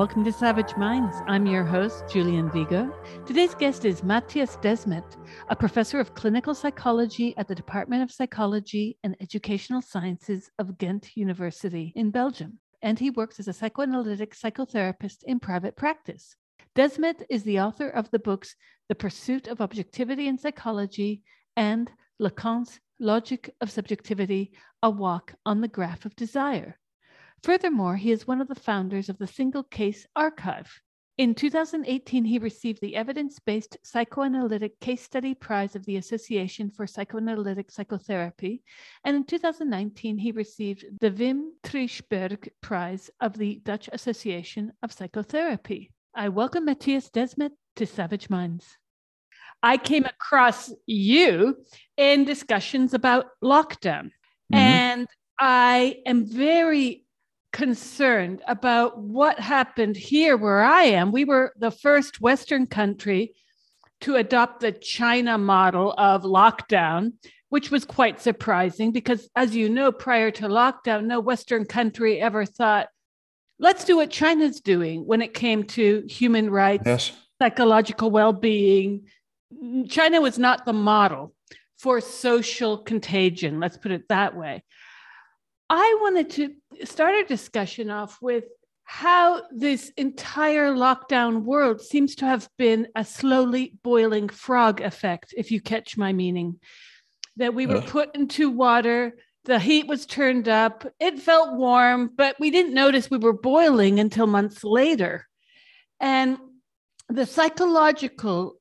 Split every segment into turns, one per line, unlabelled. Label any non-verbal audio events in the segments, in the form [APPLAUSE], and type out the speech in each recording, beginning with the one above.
Welcome to Savage Minds. I'm your host, Julian Vigo. Today's guest is Mattias Desmet, a professor of clinical psychology at the Department of Psychology and Educational Sciences of Ghent University in Belgium. And he works as a psychoanalytic psychotherapist in private practice. Desmet is the author of the books The Pursuit of Objectivity in Psychology and Lacan's Logic of Subjectivity A Walk on the Graph of Desire. Furthermore, he is one of the founders of the Single Case Archive. In 2018, he received the Evidence Based Psychoanalytic Case Study Prize of the Association for Psychoanalytic Psychotherapy. And in 2019, he received the Wim Trijsburg Prize of the Dutch Association of Psychotherapy. I welcome Mattias Desmet to Savage Minds. I came across you in discussions about lockdown, mm-hmm. and I am very concerned about what happened here where I am. We were the first Western country to adopt the China model of lockdown, which was quite surprising because, as you know, prior to lockdown, no Western country ever thought, let's do what China's doing when it came to human rights, yes. psychological well being. China was not the model for social contagion, let's put it that way. I wanted to start a discussion off with how this entire lockdown world seems to have been a slowly boiling frog effect, if you catch my meaning. That we were put into water, the heat was turned up, it felt warm, but we didn't notice we were boiling until months later. And the psychological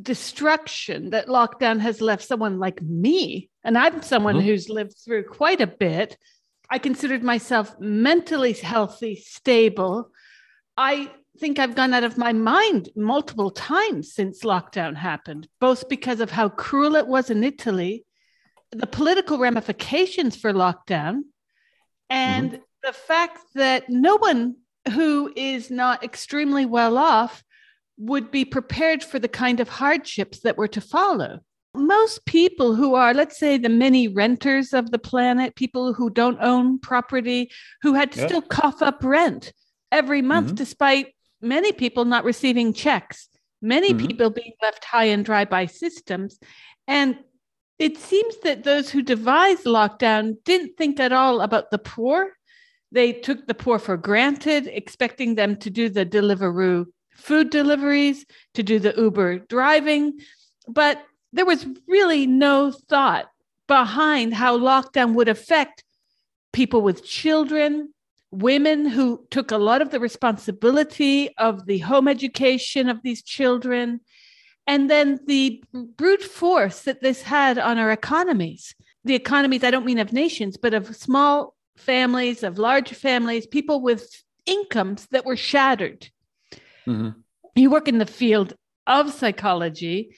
destruction that lockdown has left someone like me, and I'm someone mm-hmm. who's lived through quite a bit, I considered myself mentally healthy, stable. I think I've gone out of my mind multiple times since lockdown happened, both because of how cruel it was in Italy, the political ramifications for lockdown, and mm-hmm. the fact that no one who is not extremely well off would be prepared for the kind of hardships that were to follow most people who are, let's say, the many renters of the planet, people who don't own property, who had to yeah. still cough up rent every month, mm-hmm. despite many people not receiving checks, many mm-hmm. people being left high and dry by systems. And it seems that those who devised lockdown didn't think at all about the poor. They took the poor for granted, expecting them to do the Deliveroo food deliveries, to do the Uber driving. But there was really no thought behind how lockdown would affect people with children, women who took a lot of the responsibility of the home education of these children, and then the brute force that this had on our economies. The economies, I don't mean of nations, but of small families, of large families, people with incomes that were shattered. Mm-hmm. You work in the field of psychology.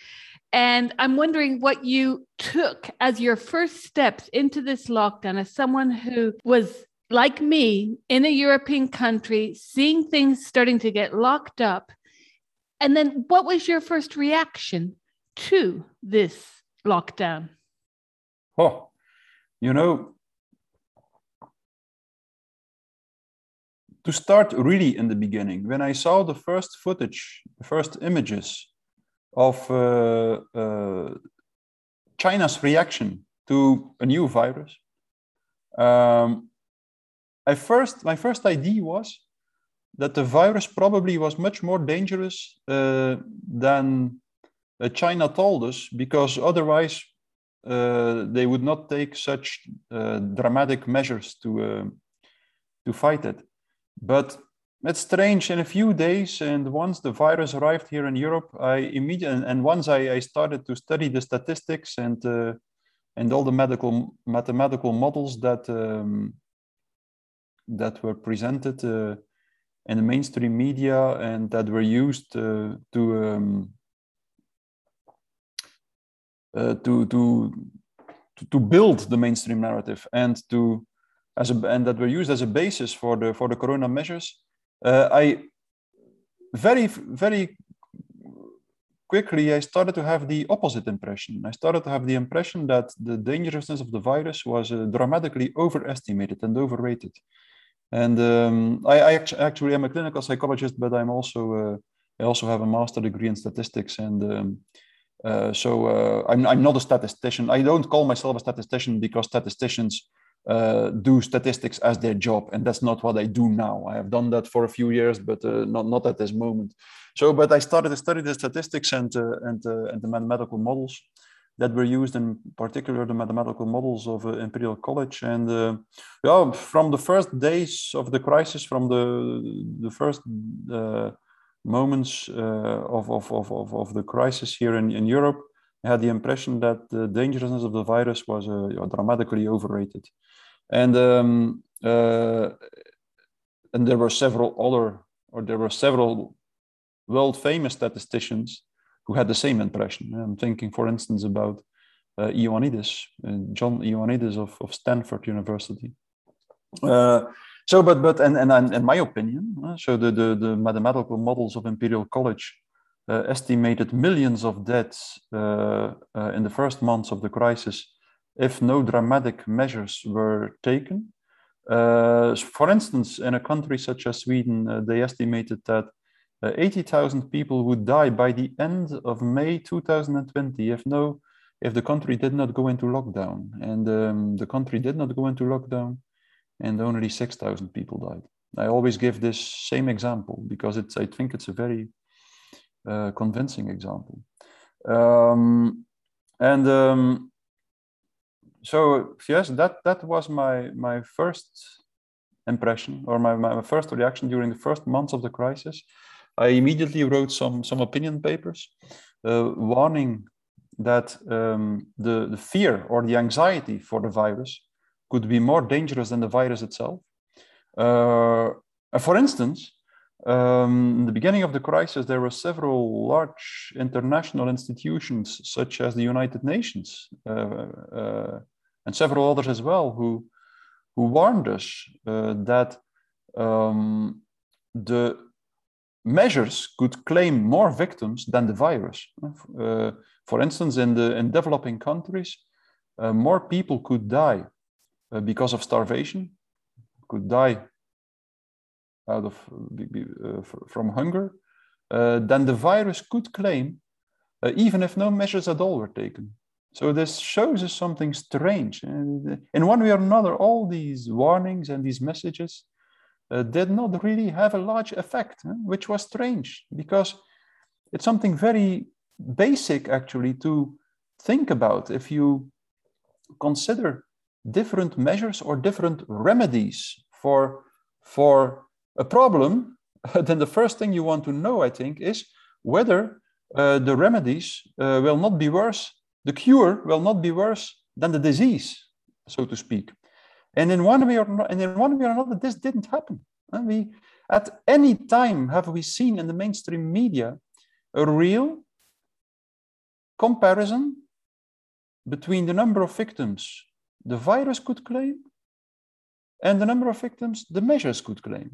And I'm wondering what you took as your first steps into this lockdown as someone who was like me in a European country, seeing things starting to get locked up. And then what was your first reaction to this lockdown?
Oh, you know, to start really in the beginning, when I saw the first footage, the first images of uh, uh, China's reaction to a new virus. Um, I first, my first idea was that the virus probably was much more dangerous uh, than uh, China told us, because otherwise uh, they would not take such uh, dramatic measures to to fight it. But it's strange. In a few days, and once the virus arrived here in Europe, I immediately and once I, I started to study the statistics and uh, and all the medical mathematical models that um, that were presented uh, in the mainstream media and that were used uh, to um, uh, to to to build the mainstream narrative and to as a, and that were used as a basis for the for the corona measures I very, very quickly, I started to have the opposite impression. I started to have the impression that the dangerousness of the virus was uh, dramatically overestimated and overrated. And um, I, I, actually am a clinical psychologist, but I'm also uh, I also have a master degree in statistics, and um, uh, so uh, I'm I'm not a statistician. I don't call myself a statistician because statisticians uh, do statistics as their job, and that's not what I do now. I have done that for a few years, but uh, not not at this moment. So, but I started to study the statistics and uh, and and the mathematical models that were used in particular the mathematical models of uh, Imperial College. And uh, yeah, from the first days of the crisis, from the, the first uh, moments uh, of, of, of, of, the crisis here in, in Europe, I had the impression that the dangerousness of the virus was uh, dramatically overrated. And, um, uh, and there were several other, or there were several world famous statisticians who had the same impression. I'm thinking, for instance, about uh, Ioannidis, uh, John Ioannidis of, of Stanford University. Uh, so, but but and and in my opinion, uh, so the, the the mathematical models of Imperial College uh, estimated millions of deaths uh, in the first months of the crisis if no dramatic measures were taken. Uh, for instance, in a country such as Sweden, they estimated that uh, 80,000 people would die by the end of May 2020 if no, if the country did not go into lockdown. And um, the country did not go into lockdown, and only 6,000 people died. I always give this same example because it's, I think it's a very uh, convincing example. Um, and um, so yes, that that was my my first impression or my, my first reaction during the first months of the crisis. I immediately wrote some some opinion papers uh, warning that um, the, the fear or the anxiety for the virus could be more dangerous than the virus itself. Uh, for instance, um, in the beginning of the crisis, there were several large international institutions, such as the United Nations uh, uh, and several others as well, who, who warned us uh, that um, the measures could claim more victims than the virus. Uh, for instance, in the in developing countries, uh, more people could die uh, because of starvation, could die out of uh, from hunger, uh, than the virus could claim, uh, even if no measures at all were taken. So this shows us something strange. In one way or another, all these warnings and these messages uh, did not really have a large effect, huh? which was strange because it's something very basic actually to think about if you consider different measures or different remedies for for a problem [LAUGHS] then the first thing you want to know i think is whether uh, the remedies uh, will not be worse the cure will not be worse than the disease so to speak and in one way or not, and in one way or another, this didn't happen. And we, at any time, have we seen in the mainstream media a real comparison between the number of victims the virus could claim and the number of victims the measures could claim.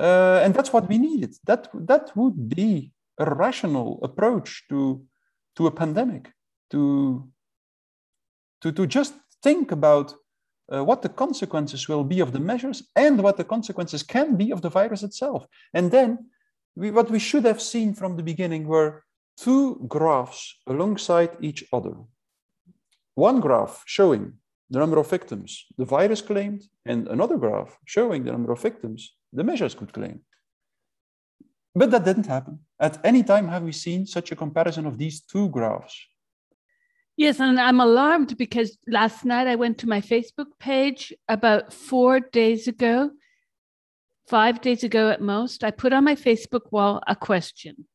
Uh, and that's what we needed. That, that would be a rational approach to, to a pandemic, to, to, to just think about uh, what the consequences will be of the measures and what the consequences can be of the virus itself. And then we, what we should have seen from the beginning were two graphs alongside each other. One graph showing the number of victims the virus claimed, and another graph showing the number of victims the measures could claim. But that didn't happen. At any time have we seen such a comparison of these two graphs.
Yes, and I'm alarmed because last night I went to my Facebook page about four days ago, five days ago at most. I put on my Facebook wall a question.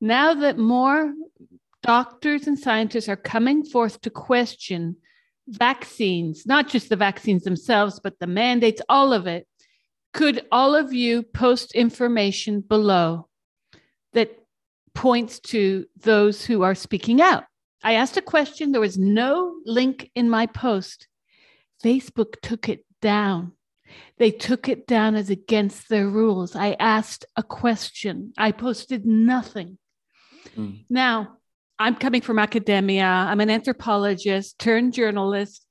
Now that more doctors and scientists are coming forth to question vaccines, not just the vaccines themselves, but the mandates, all of it, could all of you post information below that points to those who are speaking out? I asked a question. There was no link in my post. Facebook took it down. They took it down as against their rules. I asked a question. I posted nothing. Mm. Now, I'm coming from academia. I'm an anthropologist turned journalist.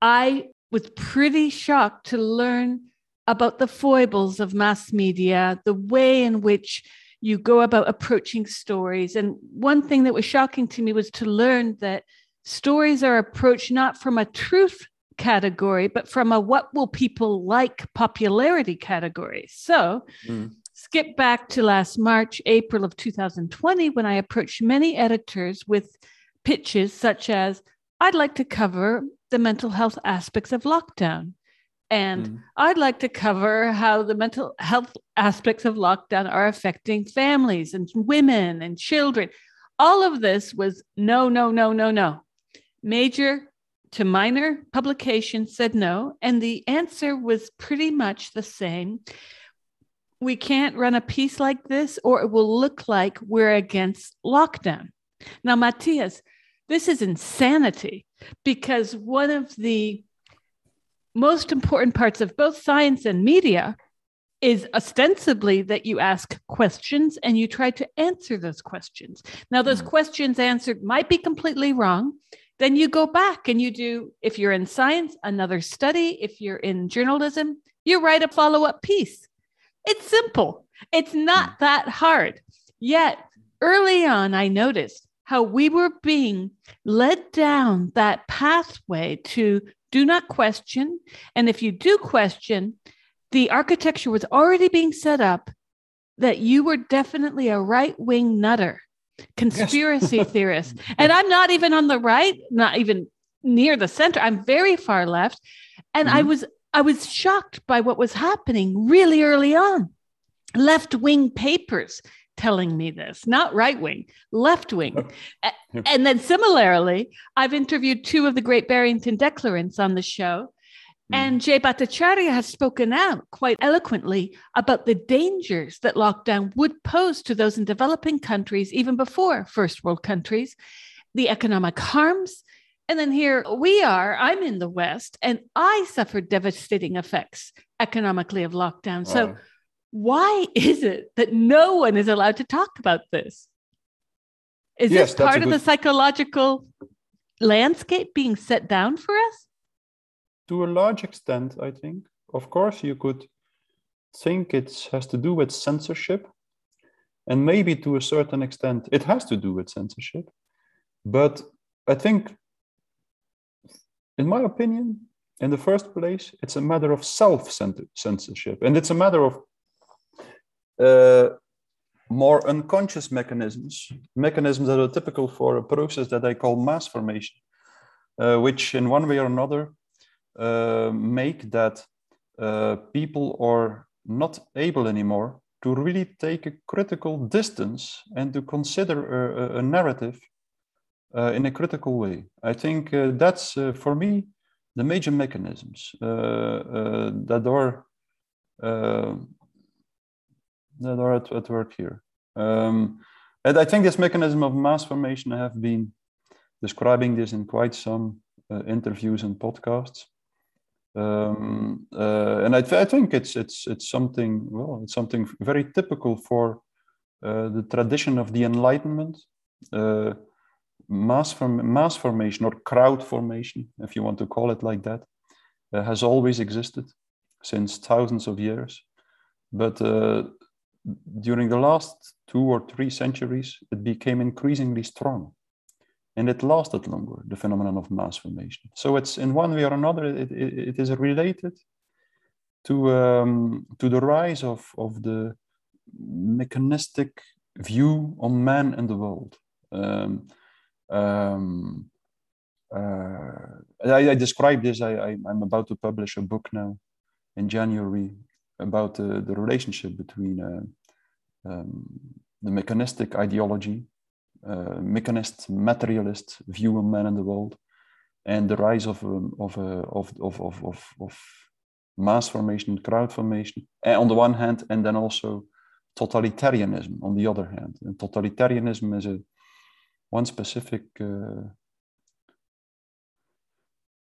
I was pretty shocked to learn about the foibles of mass media, the way in which you go about approaching stories. And one thing that was shocking to me was to learn that stories are approached not from a truth category, but from a what will people like popularity category. So, mm. skip back to last March, April of 2020, when I approached many editors with pitches such as I'd like to cover the mental health aspects of lockdown. And mm. I'd like to cover how the mental health aspects of lockdown are affecting families and women and children. All of this was no, no, no, no, no. Major to minor publications said no. And the answer was pretty much the same. We can't run a piece like this, or it will look like we're against lockdown. Now, Mattias, this is insanity because one of the most important parts of both science and media is ostensibly that you ask questions and you try to answer those questions. Now, those mm. questions answered might be completely wrong. Then you go back and you do, if you're in science, another study. If you're in journalism, you write a follow up piece. It's simple, it's not mm. that hard. Yet, early on, I noticed how we were being led down that pathway to do not question. And if you do question, the architecture was already being set up that you were definitely a right wing nutter, conspiracy yes. [LAUGHS] theorist. And I'm not even on the right, not even near the center. I'm very far left. And mm-hmm. I was I was shocked by what was happening really early on. Left wing papers telling me this, not right wing, left wing. and then similarly, I've interviewed two of the great Barrington declarants on the show. Mm. And Jay Bhattacharya has spoken out quite eloquently about the dangers that lockdown would pose to those in developing countries, even before first world countries, the economic harms. And then here we are, I'm in the West, and I suffered devastating effects economically of lockdown. Wow. So why is it that no one is allowed to talk about this? Is yes, this part of good... the psychological landscape being set down for us?
To a large extent, I think. Of course, you could think it has to do with censorship. And maybe to a certain extent, it has to do with censorship. But I think, in my opinion, in the first place, it's a matter of self censorship. And it's a matter of uh, more unconscious mechanisms, mechanisms that are typical for a process that I call mass formation, uh, which in one way or another uh, make that uh, people are not able anymore to really take a critical distance and to consider a, a narrative uh, in a critical way. I think that's for me the major mechanisms that are that are at, at work here. Um, and I think this mechanism of mass formation, I have been describing this in quite some uh, interviews and podcasts. Um, uh, and I, th- I, think it's it's it's something well, it's something very typical for uh, the tradition of the Enlightenment. Uh, mass from mass formation or crowd formation, if you want to call it like that, uh, has always existed since thousands of years. But uh, during the last two or three centuries, it became increasingly strong. And it lasted longer, the phenomenon of mass formation. So it's in one way or another, it, it, it is related to, um, to the rise of, of the mechanistic view on man and the world. Um, um, uh, I, I, describe this, I, I, I'm about to publish a book now in January about the, the relationship between uh, um, the mechanistic ideology, uh, mechanist materialist view on man and the world, and the rise of um, of, uh, of, of, of, of, of mass formation, crowd formation, and on the one hand, and then also totalitarianism on the other hand. And totalitarianism is a one specific uh,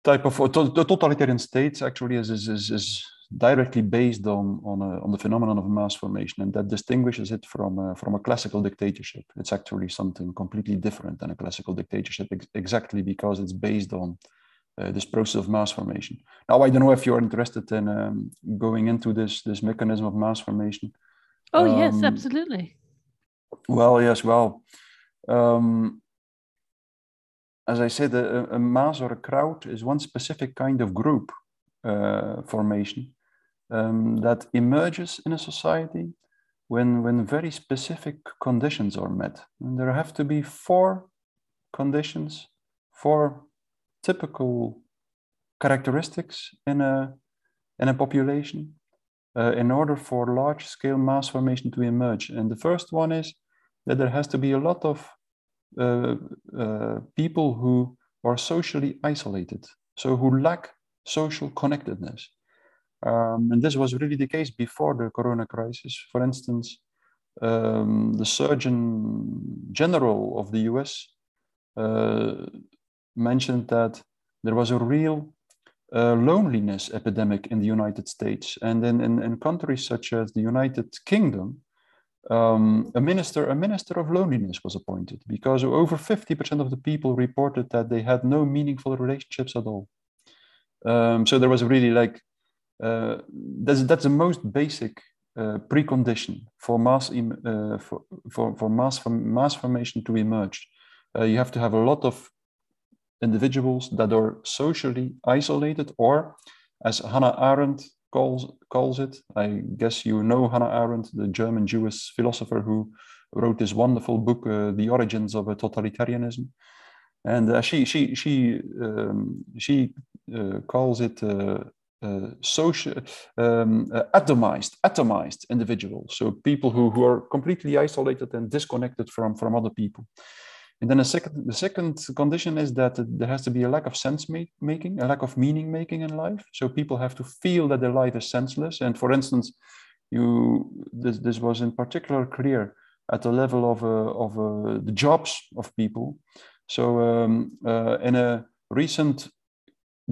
type of the totalitarian states actually is is, is, is directly based on on, a, on the phenomenon of mass formation, and that distinguishes it from a, from a classical dictatorship. It's actually something completely different than a classical dictatorship, ex exactly because it's based on uh, this process of mass formation. Now, I don't know if you're interested in um, going into this this mechanism of mass formation.
Oh um, yes, absolutely.
Well, yes, well. Um, as I said, a, a, mass or a crowd is one specific kind of group uh, formation um, that emerges in a society when, when very specific conditions are met. And there have to be four conditions, four typical characteristics in a, in a population uh, in order for large scale mass formation to emerge. And the first one is that there has to be a lot of uh, uh, people who are socially isolated, so who lack social connectedness. Um, and this was really the case before the corona crisis. For instance, um, the Surgeon General of the US uh, mentioned that there was a real uh, loneliness epidemic in the United States. And in, in, in countries such as the United Kingdom, um, a minister, a minister of loneliness was appointed because over 50% of the people reported that they had no meaningful relationships at all. Um, so there was really like uh, that's that's the most basic uh, precondition for mass uh, for, for, for mass mass formation to emerge. Uh, you have to have a lot of individuals that are socially isolated, or as Hannah Arendt calls calls it. I guess you know Hannah Arendt, the German Jewish philosopher who wrote this wonderful book, uh, "The Origins of Totalitarianism." And uh, she she she um, she calls it uh, social, um, uh, atomized, atomized individuals. So people who, who are completely isolated and disconnected from, from other people. And then a second, the second condition is that there has to be a lack of sense make, making, a lack of meaning making in life. So people have to feel that their life is senseless. And for instance, you this, this was in particular clear at the level of, uh, of uh, the jobs of people. So um, uh, in a recent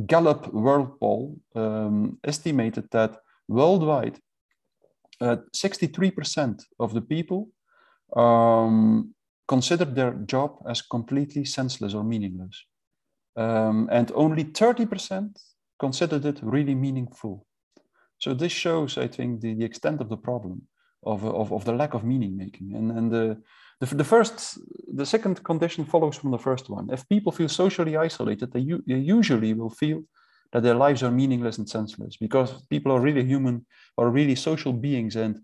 Gallup World Poll um, estimated that worldwide, uh, 63% of the people um, considered their job as completely senseless or meaningless. Um, and only 30% considered it really meaningful. So this shows, I think, the, the extent of the problem of, of, of the lack of meaning making. And, and the, the, the first, the second condition follows from the first one. If people feel socially isolated, they, they usually will feel that their lives are meaningless and senseless because people are really human or really social beings. And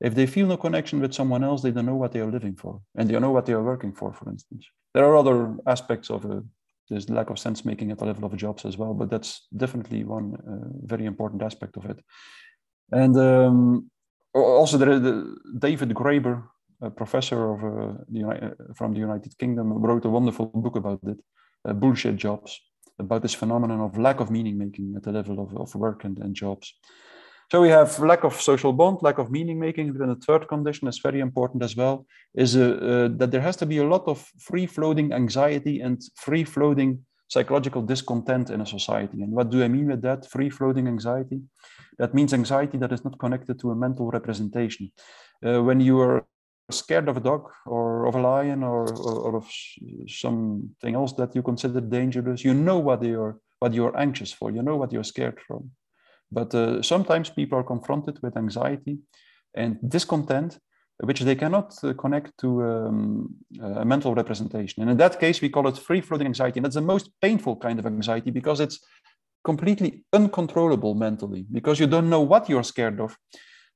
if they feel no connection with someone else, they don't know what they are living for and they don't know what they are working for, for instance. There are other aspects of uh, this lack of sense making at the level of jobs as well, but that's definitely one uh, very important aspect of it. And um, also, is the, David Graeber, a professor of uh, the, uh, from the United Kingdom, wrote a wonderful book about it, Bullshit Jobs, about this phenomenon of lack of meaning making at the level of, of work and, and jobs. So we have lack of social bond, lack of meaning making. Then the third condition is very important as well, is uh, uh, that there has to be a lot of free floating anxiety and free floating psychological discontent in a society. And what do I mean with that? Free floating anxiety. That means anxiety that is not connected to a mental representation. Uh, when you are scared of a dog or of a lion or, or, or, of something else that you consider dangerous, you know what you're what you're anxious for, you know what you're scared from. But uh, sometimes people are confronted with anxiety and discontent, which they cannot uh, connect to um, a mental representation. And in that case, we call it free floating anxiety. And that's the most painful kind of anxiety because it's completely uncontrollable mentally because you don't know what you're scared of.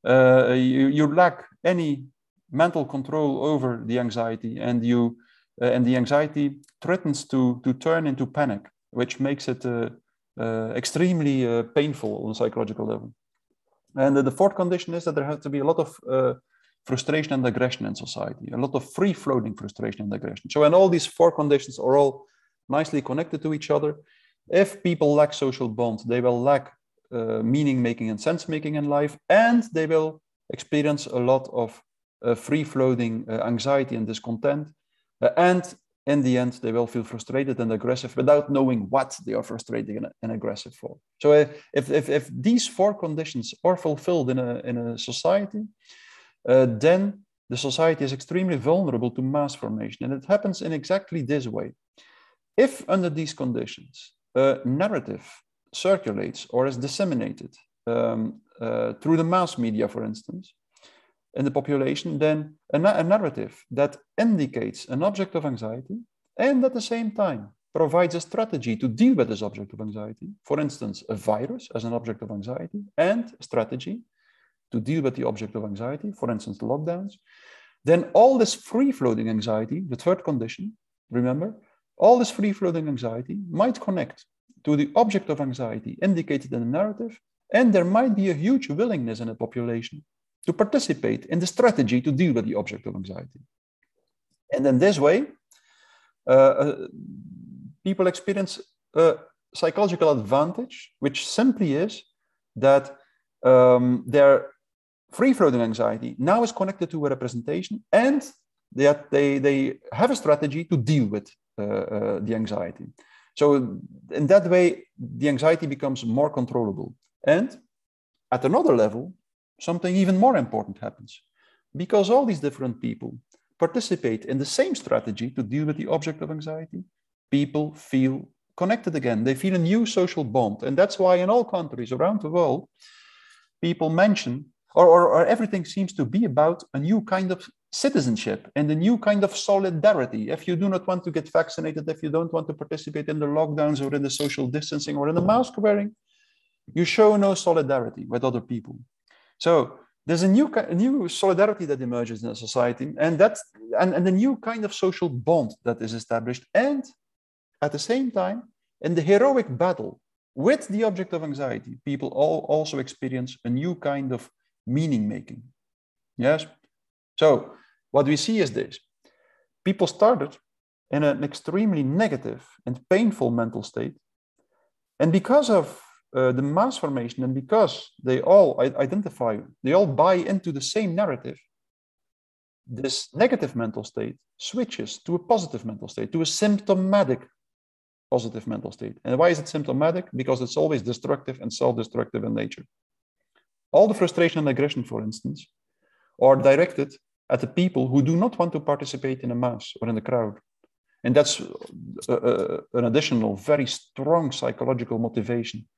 Uh, you, you lack any mental control over the anxiety and you uh, and the anxiety threatens to to turn into panic which makes it uh, uh, extremely uh, painful on a psychological level and the fourth condition is that there has to be a lot of uh, frustration and aggression in society a lot of free floating frustration and aggression so and all these four conditions are all nicely connected to each other if people lack social bonds, they will lack uh, meaning making and sense making in life and they will experience a lot of uh, free floating uh, anxiety and discontent. Uh, and in the end, they will feel frustrated and aggressive without knowing what they are frustrated and, and aggressive for. So if, if, if these four conditions are fulfilled in a, in a society, uh, then the society is extremely vulnerable to mass formation. And it happens in exactly this way. If under these conditions, a narrative circulates or is disseminated um, uh, through the mass media, for instance, in the population, then a, na a narrative that indicates an object of anxiety and at the same time provides a strategy to deal with this object of anxiety. For instance, a virus as an object of anxiety and a strategy to deal with the object of anxiety, for instance, lockdowns. Then all this free floating anxiety, the third condition, remember, all this free floating anxiety might connect to the object of anxiety indicated in the narrative, and there might be a huge willingness in a population to participate in the strategy to deal with the object of anxiety. And in this way, uh, uh, people experience a psychological advantage, which simply is that um, their free floating anxiety now is connected to a representation and that they, they have a strategy to deal with uh, uh, the anxiety. So in that way, the anxiety becomes more controllable. And at another level, something even more important happens. Because all these different people participate in the same strategy to deal with the object of anxiety, people feel connected again. They feel a new social bond. And that's why in all countries around the world, people mention, or, or, or everything seems to be about a new kind of citizenship and a new kind of solidarity. If you do not want to get vaccinated, if you don't want to participate in the lockdowns or in the social distancing or in the mask wearing, you show no solidarity with other people. So there's a new, a new solidarity that emerges in a society, and that's and, and a new kind of social bond that is established. And at the same time, in the heroic battle with the object of anxiety, people all also experience a new kind of meaning making. Yes. So what we see is this: people started in an extremely negative and painful mental state, and because of uh, the mass formation, and because they all identify, they all buy into the same narrative, this negative mental state switches to a positive mental state, to a symptomatic positive mental state. And why is it symptomatic? Because it's always destructive and self destructive in nature. All the frustration and aggression, for instance, are directed at the people who do not want to participate in a mass or in a crowd. And that's a, a, an additional, very strong psychological motivation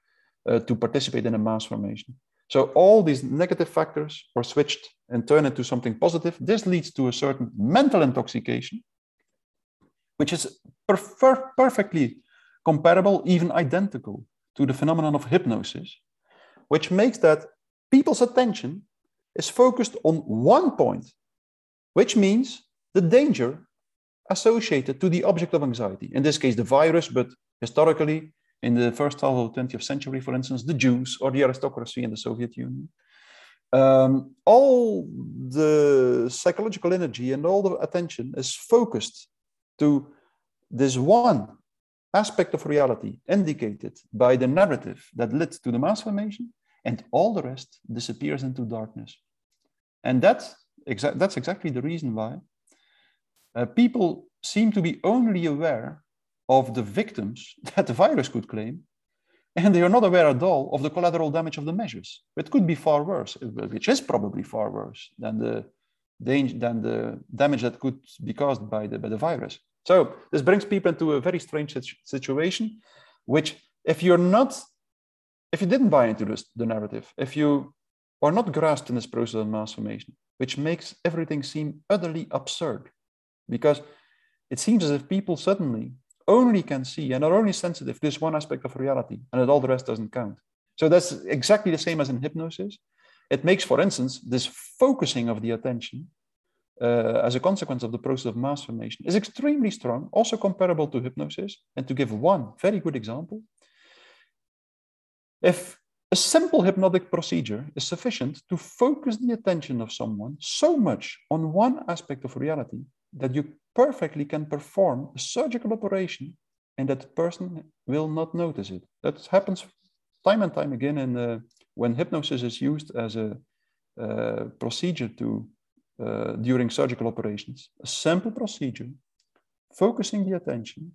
uh, to participate in a mass formation. So all these negative factors are switched and turned into something positive. This leads to a certain mental intoxication, which is per perfectly comparable, even identical to the phenomenon of hypnosis, which makes that people's attention is focused on one point, which means the danger associated to the object of anxiety. In this case, the virus, but historically, in the first half of the 20th century, for instance, the Jews or the aristocracy in the Soviet Union. Um, all the psychological energy and all the attention is focused to this one aspect of reality indicated by the narrative that led to the mass formation, and all the rest disappears into darkness. And that's, exa- that's exactly the reason why uh, people seem to be only aware of the victims [LAUGHS] that the virus could claim, and they are not aware at all of the collateral damage of the measures. It could be far worse, which is probably far worse than the, than the damage that could be caused by the, by the virus. So this brings people into a very strange situation, which if you're not, if you didn't buy into this, the narrative, if you are not grasped in this process of mass formation, which makes everything seem utterly absurd, because it seems as if people suddenly only can see and are only sensitive to this one aspect of reality and that all the rest doesn't count. So that's exactly the same as in hypnosis. It makes, for instance, this focusing of the attention uh, as a consequence of the process of mass formation is extremely strong, also comparable to hypnosis. And to give one very good example, if a simple hypnotic procedure is sufficient to focus the attention of someone so much on one aspect of reality that you perfectly can perform a surgical operation and that person will not notice it. That happens time and time again in, uh, when hypnosis is used as a uh, procedure to uh, during surgical operations. A simple procedure, focusing the attention,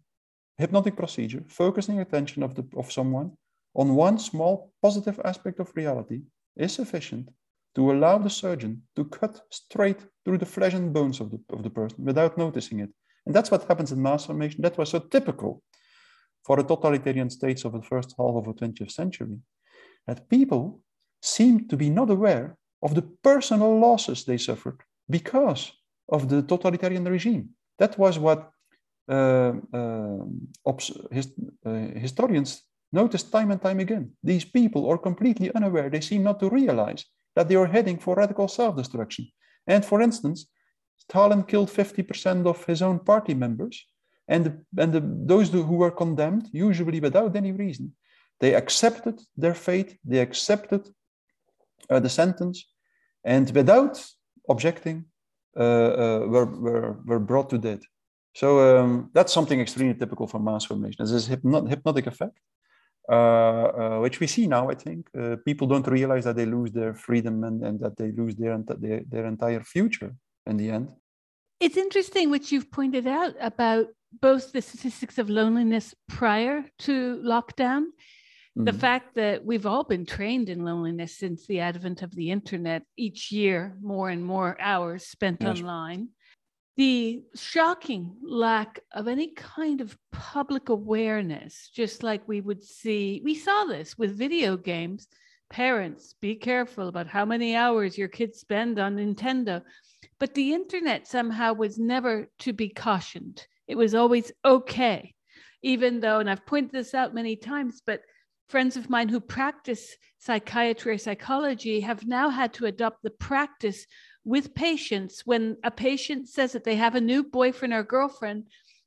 hypnotic procedure, focusing attention of, the, of someone on one small positive aspect of reality is sufficient to allow the surgeon to cut straight through the flesh and bones of the, of the person without noticing it. And that's what happens in mass formation. That was so typical for the totalitarian states of the first half of the 20th century, that people seemed to be not aware of the personal losses they suffered because of the totalitarian regime. That was what uh, uh, his, uh, historians noticed time and time again. These people are completely unaware. They seem not to realize that they are heading for radical self-destruction. And for instance, Stalin killed 50% of his own party members. And, and the, those who were condemned, usually without any reason, they accepted their fate, they accepted uh, the sentence, and without objecting, uh, uh, were, were, were brought to death. So um, that's something extremely typical for mass formation. This is hypnotic effect, which we see now. I think uh, people don't realize that they lose their freedom and, and that they lose their, their their entire future in the end.
It's interesting, what you've pointed out about both the statistics of loneliness prior to lockdown the mm-hmm. fact that we've all been trained in loneliness since the advent of the internet each year more and more hours spent yes. online the shocking lack of any kind of public awareness just like we would see we saw this with video games. Parents be careful about how many hours your kids spend on nintendo. But the internet somehow was never to be cautioned. It was always okay even though and i've pointed this out many times but friends of mine who practice psychiatry or psychology have now had to adopt the practice with patients when a patient says that they have a new boyfriend or girlfriend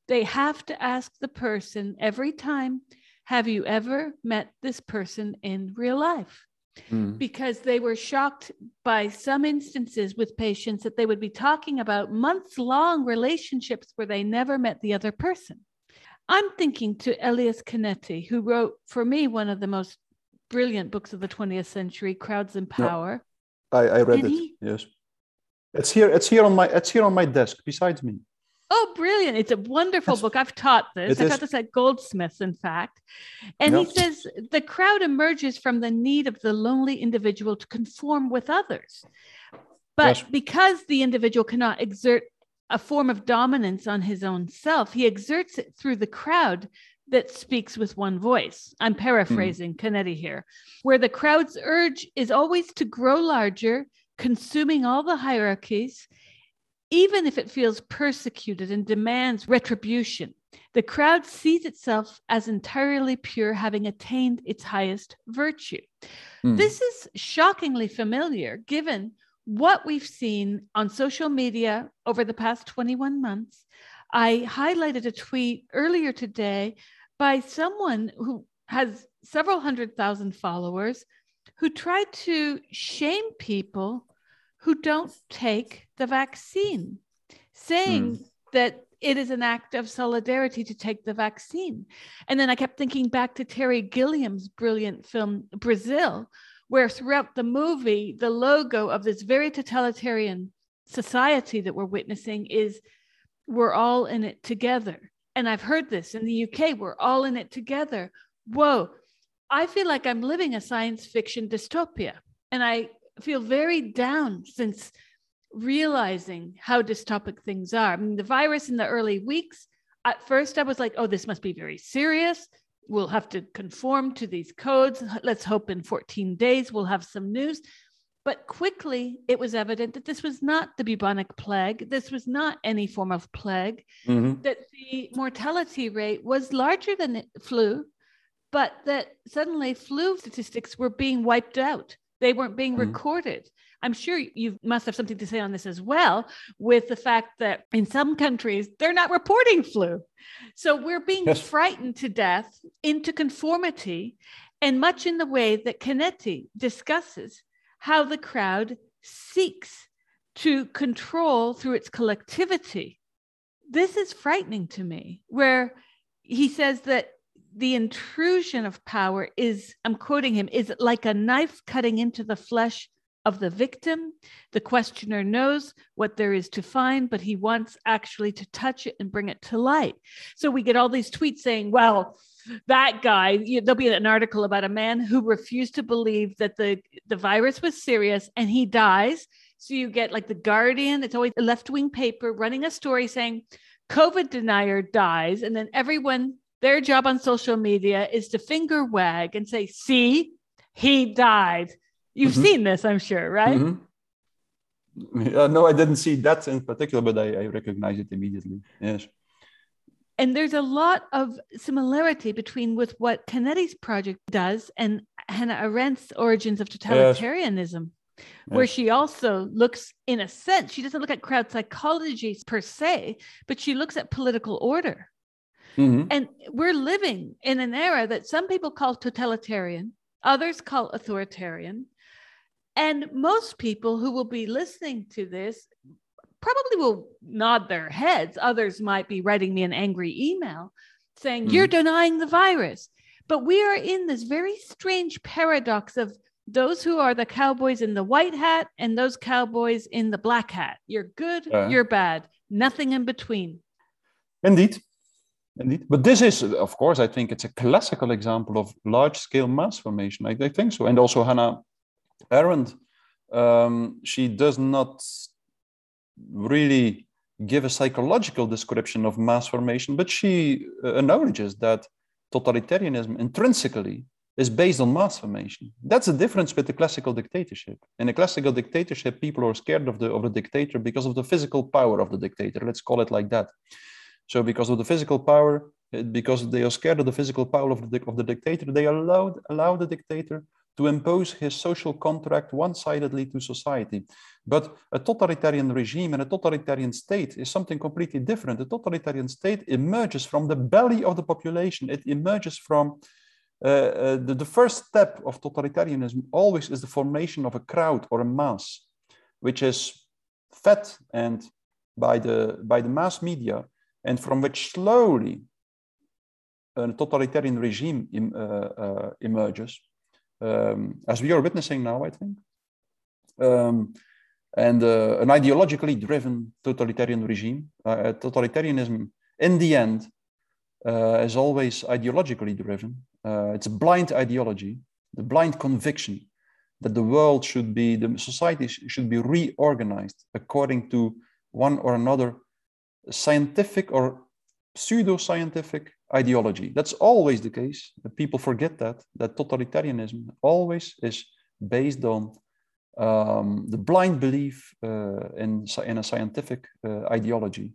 they have to ask the person every time have you ever met this person in real life mm. because they were shocked by some instances with patients that they would be talking about months long relationships where they never met the other person I'm thinking to Elias Canetti, who wrote for me one of the most brilliant books of the 20th century, Crowds and Power.
No, I, I, read and it. He, yes, it's here. It's here on my. It's here on my desk besides me.
Oh, brilliant! It's a wonderful book. I've taught this. I is. taught this at Goldsmiths, in fact. And he says the crowd emerges from the need of the lonely individual to conform with others. But yes. because the individual cannot exert a form of dominance on his own self. He exerts it through the crowd that speaks with one voice. I'm paraphrasing mm. Canetti here, where the crowd's urge is always to grow larger, consuming all the hierarchies, even if it feels persecuted and demands retribution. The crowd sees itself as entirely pure, having attained its highest virtue. Mm. This is shockingly familiar given what we've seen on social media over the past 21 months. I highlighted a tweet earlier today by someone who has several hundred thousand followers who try to shame people who don't take the vaccine, saying mm. that it is an act of solidarity to take the vaccine. And then I kept thinking back to Terry Gilliam's brilliant film, Brazil, where throughout the movie, the logo of this very totalitarian society that we're witnessing is we're all in it together. And I've heard this in the UK, we're all in it together. Whoa, I feel like I'm living a science fiction dystopia. And I feel very down since realizing how dystopic things are. I mean, the virus in the early weeks, at first I was like, oh, this must be very serious we'll have to conform to these codes. Let's hope in 14 days we'll have some news. But quickly, it was evident that this was not the bubonic plague. This was not any form of plague, mm-hmm. that the mortality rate was larger than flu, but that suddenly flu statistics were being wiped out. They weren't being mm-hmm. recorded. I'm sure you must have something to say on this as well, with the fact that in some countries, they're not reporting flu. So we're being yes. frightened to death into conformity, and much in the way that Canetti discusses how the crowd seeks to control through its collectivity. This is frightening to me, where he says that the intrusion of power is, I'm quoting him, is like a knife cutting into the flesh of the victim. The questioner knows what there is to find, but he wants actually to touch it and bring it to light. So we get all these tweets saying, well, that guy, you, there'll be an article about a man who refused to believe that the, the virus was serious and he dies. So you get like the Guardian, it's always a left wing paper running a story saying, COVID denier dies. And then everyone their job on social media is to finger wag and say, see, he died. You've mm-hmm. seen this, I'm sure, right?
Mm-hmm. Uh, no, I didn't see that in particular, but I, I recognize it immediately. Yes.
And there's a lot of similarity between with what Canetti's project does and Hannah Arendt's Origins of Totalitarianism, yes. where yes. she also looks, in a sense, she doesn't look at crowd psychology per se, but she looks at political order. Mm-hmm. And we're living in an era that some people call totalitarian, others call authoritarian. And most people who will be listening to this probably will nod their heads. Others might be writing me an angry email saying, mm-hmm. You're denying the virus. But we are in this very strange paradox of those who are the cowboys in the white hat and those cowboys in the black hat. You're good, uh, you're bad, nothing in between.
Indeed. Indeed. But this is, of course, I think it's a classical example of large scale mass formation. I, I think so. And also Hannah Arendt, um, she does not really give a psychological description of mass formation, but she uh, acknowledges that totalitarianism intrinsically is based on mass formation. That's the difference with the classical dictatorship. In a classical dictatorship, people are scared of the, of the dictator because of the physical power of the dictator. Let's call it like that. So because of the physical power, eh, because they are scared of the physical power of the, of the dictator, they allowed, allow the dictator to impose his social contract one-sidedly to society. But a totalitarian regime and a totalitarian state is something completely different. A totalitarian state emerges from the belly of the population. It emerges from uh, uh, the, the first step of totalitarianism always is the formation of a crowd or a mass, which is fed and by the, by the mass media and from which slowly a totalitarian regime em, uh, uh, emerges, um, as we are witnessing now, I think. Um, and uh, an ideologically driven totalitarian regime. Uh, totalitarianism, in the end, uh, is always ideologically driven. Uh, it's a blind ideology, the blind conviction that the world should be, the society should be reorganized according to one or another scientific or pseudo-scientific ideology. That's always the case. People forget that, that totalitarianism always is based on um, the blind belief uh, in, in a scientific uh, ideology,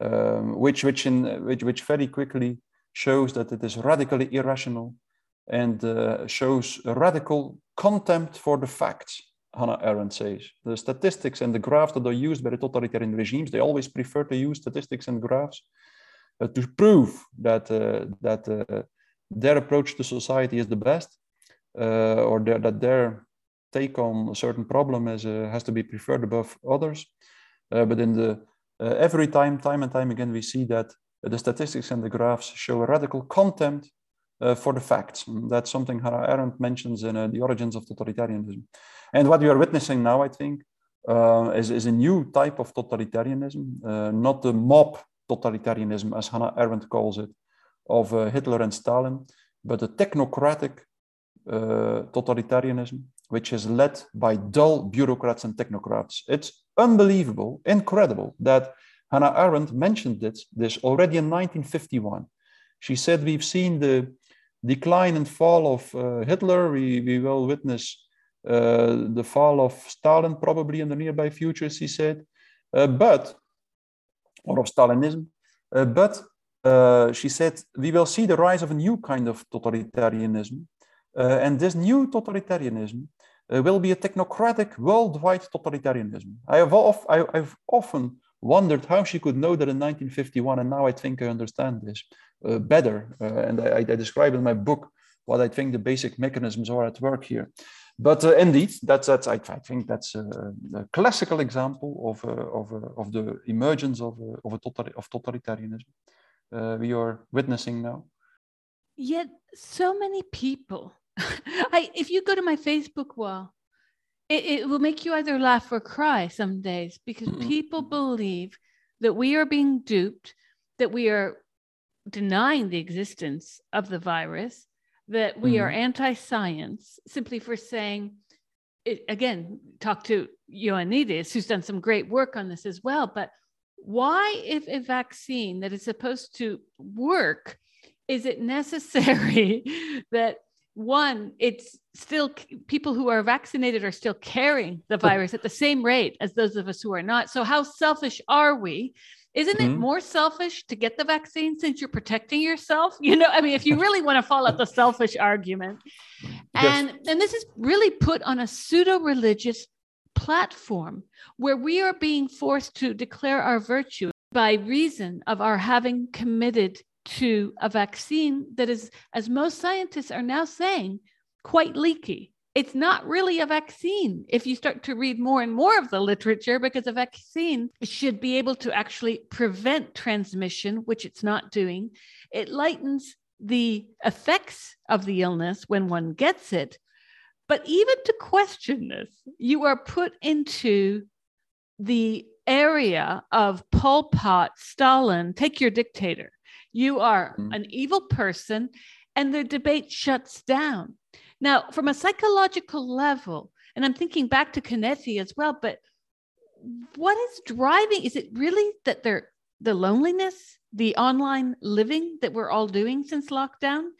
um, which, which, in, which, which very quickly shows that it is radically irrational and uh, shows radical contempt for the facts Hannah Arendt says. The statistics and the graphs that are used by the totalitarian regimes, they always prefer to use statistics and graphs uh, to prove that, uh, that uh, their approach to society is the best uh, or their, that their take on a certain problem is, uh, has to be preferred above others. Uh, but in the every time, time and time again, we see that the statistics and the graphs show a radical contempt for the facts. That's something Hannah Arendt mentions in The Origins of Totalitarianism. And what we are witnessing now, I think, uh, is, is a new type of totalitarianism, uh, not the mob totalitarianism, as Hannah Arendt calls it, of uh, Hitler and Stalin, but a technocratic uh, totalitarianism, which is led by dull bureaucrats and technocrats. It's unbelievable, incredible that Hannah Arendt mentioned this, this already in 1951. She said, We've seen the decline and fall of uh, Hitler, we, we will witness uh, the fall of Stalin probably in the nearby future, he said, uh, but, or of Stalinism, uh, but she said, we will see the rise of a new kind of totalitarianism. and this new totalitarianism will be a technocratic worldwide totalitarianism. I have, of, I, I've often wondered how she could know that in 1951, and now I think I understand this uh, better. Uh, and I, I, describe in my book what I think the basic mechanisms are at work here. But uh, indeed, that's, that's I, think that's a, a, classical example of, uh, of, uh, of the emergence of, uh, of, a total, of totalitarianism we are witnessing now.
Yet, so many people. [LAUGHS] I, if you go to my Facebook wall, it, it, will make you either laugh or cry some days because mm-hmm. people believe that we are being duped, that we are denying the existence of the virus, that we mm-hmm. are anti-science simply for saying it, again talk to ioannidis who's done some great work on this as well but why if a vaccine that is supposed to work is it necessary [LAUGHS] that one, it's still people who are vaccinated are still carrying the virus at the same rate as those of us who are not. So, how selfish are we? Isn't mm-hmm. it more selfish to get the vaccine since you're protecting yourself? [LAUGHS] You know, I mean, if you really want to follow the selfish argument, and yes. and this is really put on a pseudo religious platform where we are being forced to declare our virtue by reason of our having committed to a vaccine that is, as most scientists are now saying, quite leaky. It's not really a vaccine if you start to read more and more of the literature, because a vaccine should be able to actually prevent transmission, which it's not doing. It lightens the effects of the illness when one gets it. But even to question this, you are put into the area of Pol Pot, Stalin, take your dictator. You are mm-hmm. an evil person, and the debate shuts down. Now, from a psychological level, and I'm thinking back to Canetti as well, but what is driving? Is it really that they're the loneliness, the online living that we're all doing since lockdown?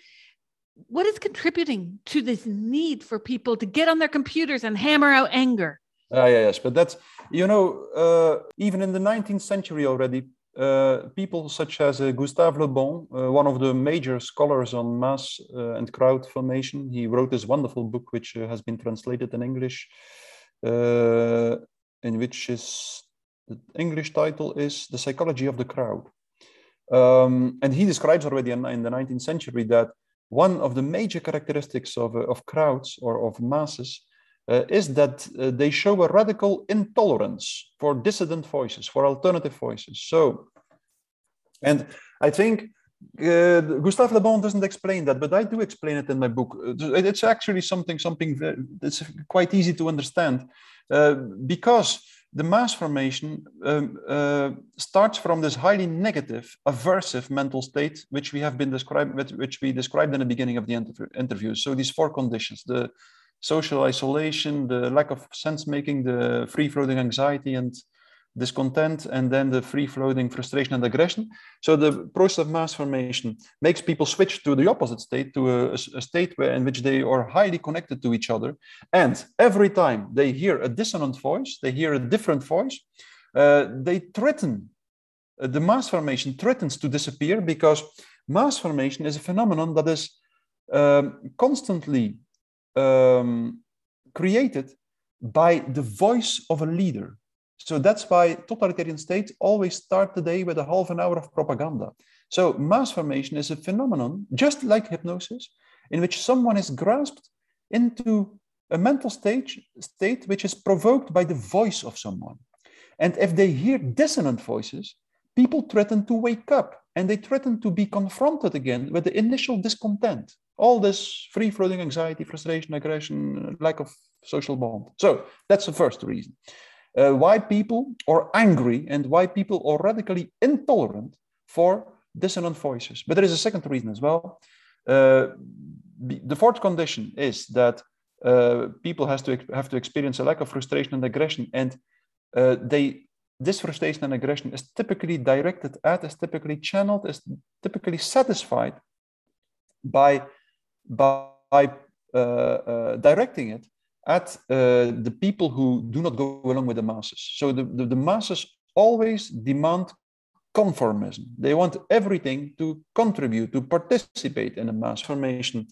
What is contributing to this need for people to get on their computers and hammer out anger?
Uh, yes, but that's, you know, uh, even in the 19th century already, uh, people such as uh, Gustave Le Bon, uh, one of the major scholars on mass uh, and crowd formation, he wrote this wonderful book which uh, has been translated in English, in which is the English title is The Psychology of the Crowd. Um, and he describes already in, in, the 19th century that one of the major characteristics of, of crowds or of masses uh, is that uh, they show a radical intolerance for dissident voices, for alternative voices. So, and I think uh, Gustave Le Bon doesn't explain that, but I do explain it in my book. Uh, it's actually something something that's quite easy to understand uh, because the mass formation um, uh, starts from this highly negative, aversive mental state, which we have been described, which we described in the beginning of the interview. So these four conditions: the social isolation, the lack of sense making, the free floating anxiety and discontent, and then the free floating frustration and aggression. So the process of mass formation makes people switch to the opposite state, to a, a state where, in which they are highly connected to each other. And every time they hear a dissonant voice, they hear a different voice, uh, they threaten, uh, the mass formation threatens to disappear because mass formation is a phenomenon that is um, constantly um, created by the voice of a leader. So that's why totalitarian states always start the day with a half an hour of propaganda. So mass formation is a phenomenon, just like hypnosis, in which someone is grasped into a mental state, state which is provoked by the voice of someone. And if they hear dissonant voices, people threaten to wake up and they threaten to be confronted again with the initial discontent all this free floating anxiety, frustration, aggression, lack of social bond. So that's the first reason. Uh, why people are angry and why people are radically intolerant for dissonant voices. But there is a second reason as well. Uh, the fourth condition is that uh, people has to have to experience a lack of frustration and aggression, and uh, they this frustration and aggression is typically directed at, is typically channeled, is typically satisfied by by uh, uh, directing it at uh, the people who do not go along with the masses. So the, the, the masses always demand conformism. They want everything to contribute, to participate in a mass formation.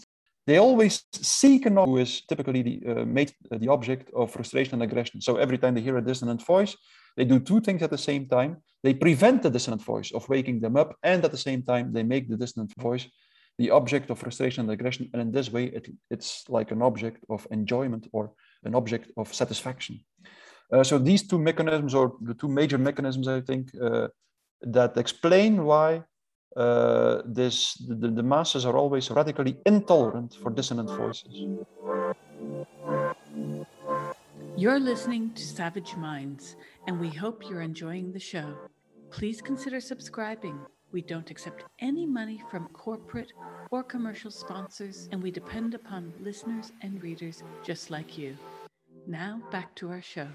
They always seek an who is typically the, uh, made the object of frustration and aggression. So every time they hear a dissonant voice, they do two things at the same time. They prevent the dissonant voice of waking them up, and at the same time, they make the dissonant voice the object of frustration and aggression. And in this way, it, it's like an object of enjoyment or an object of satisfaction. Uh, so these two mechanisms, or the two major mechanisms, I think, uh, that explain why uh, this the, the masses are always radically intolerant for dissonant voices.
You're listening to Savage Minds, and we hope you're enjoying the show. Please consider subscribing we don't accept any money from corporate or commercial sponsors, and we depend upon listeners and readers just like you. Now, back to our show.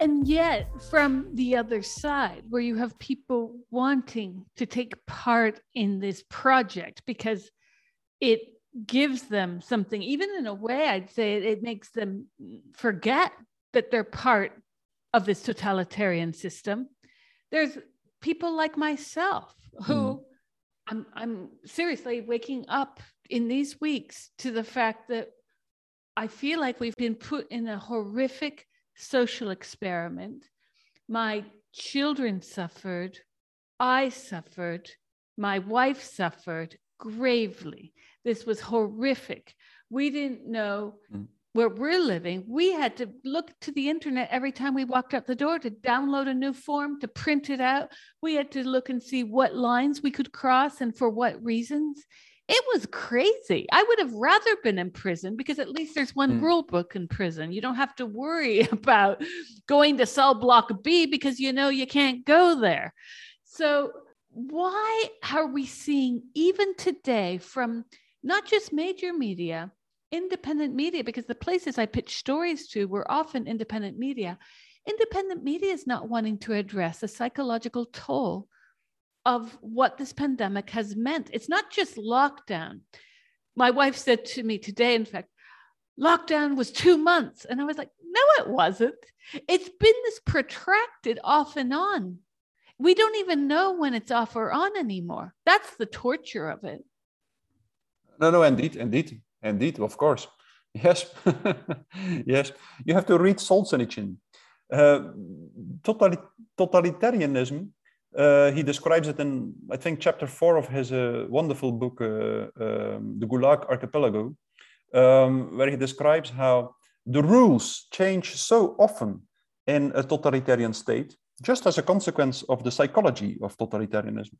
And yet, from the other side, where you have people wanting to take part in this project because it gives them something, even in a way, I'd say it makes them forget that they're part of this totalitarian system. There's people like myself who mm. I'm, I'm seriously waking up in these weeks to the fact that I feel like we've been put in a horrific social experiment. My children suffered, I suffered, my wife suffered gravely. This was horrific. We didn't know mm. Where we're living. We had to look to the internet every time we walked out the door to download a new form, to print it out. We had to look and see what lines we could cross and for what reasons. It was crazy. I would have rather been in prison because at least there's one mm. rule book in prison. You don't have to worry [LAUGHS] about going to cell block B because you know you can't go there. So, why are we seeing even today from not just major media, independent media, because the places I pitch stories to were often independent media. Independent media is not wanting to address the psychological toll of what this pandemic has meant. It's not just lockdown. My wife said to me today, in fact, lockdown was two months. And I was like, no, it wasn't. It's been this protracted off and on. We don't even know when it's off or on anymore. That's the torture of it.
No, no, indeed, indeed, indeed, of course. [LAUGHS] Yes, [LAUGHS] yes. You have to read Solzhenitsyn. Uh, totalitarianism uh, he describes it in, I think, chapter four of his uh, wonderful book, uh, um, The Gulag Archipelago, um, where he describes how the rules change so often in a totalitarian state, just as a consequence of the psychology of totalitarianism.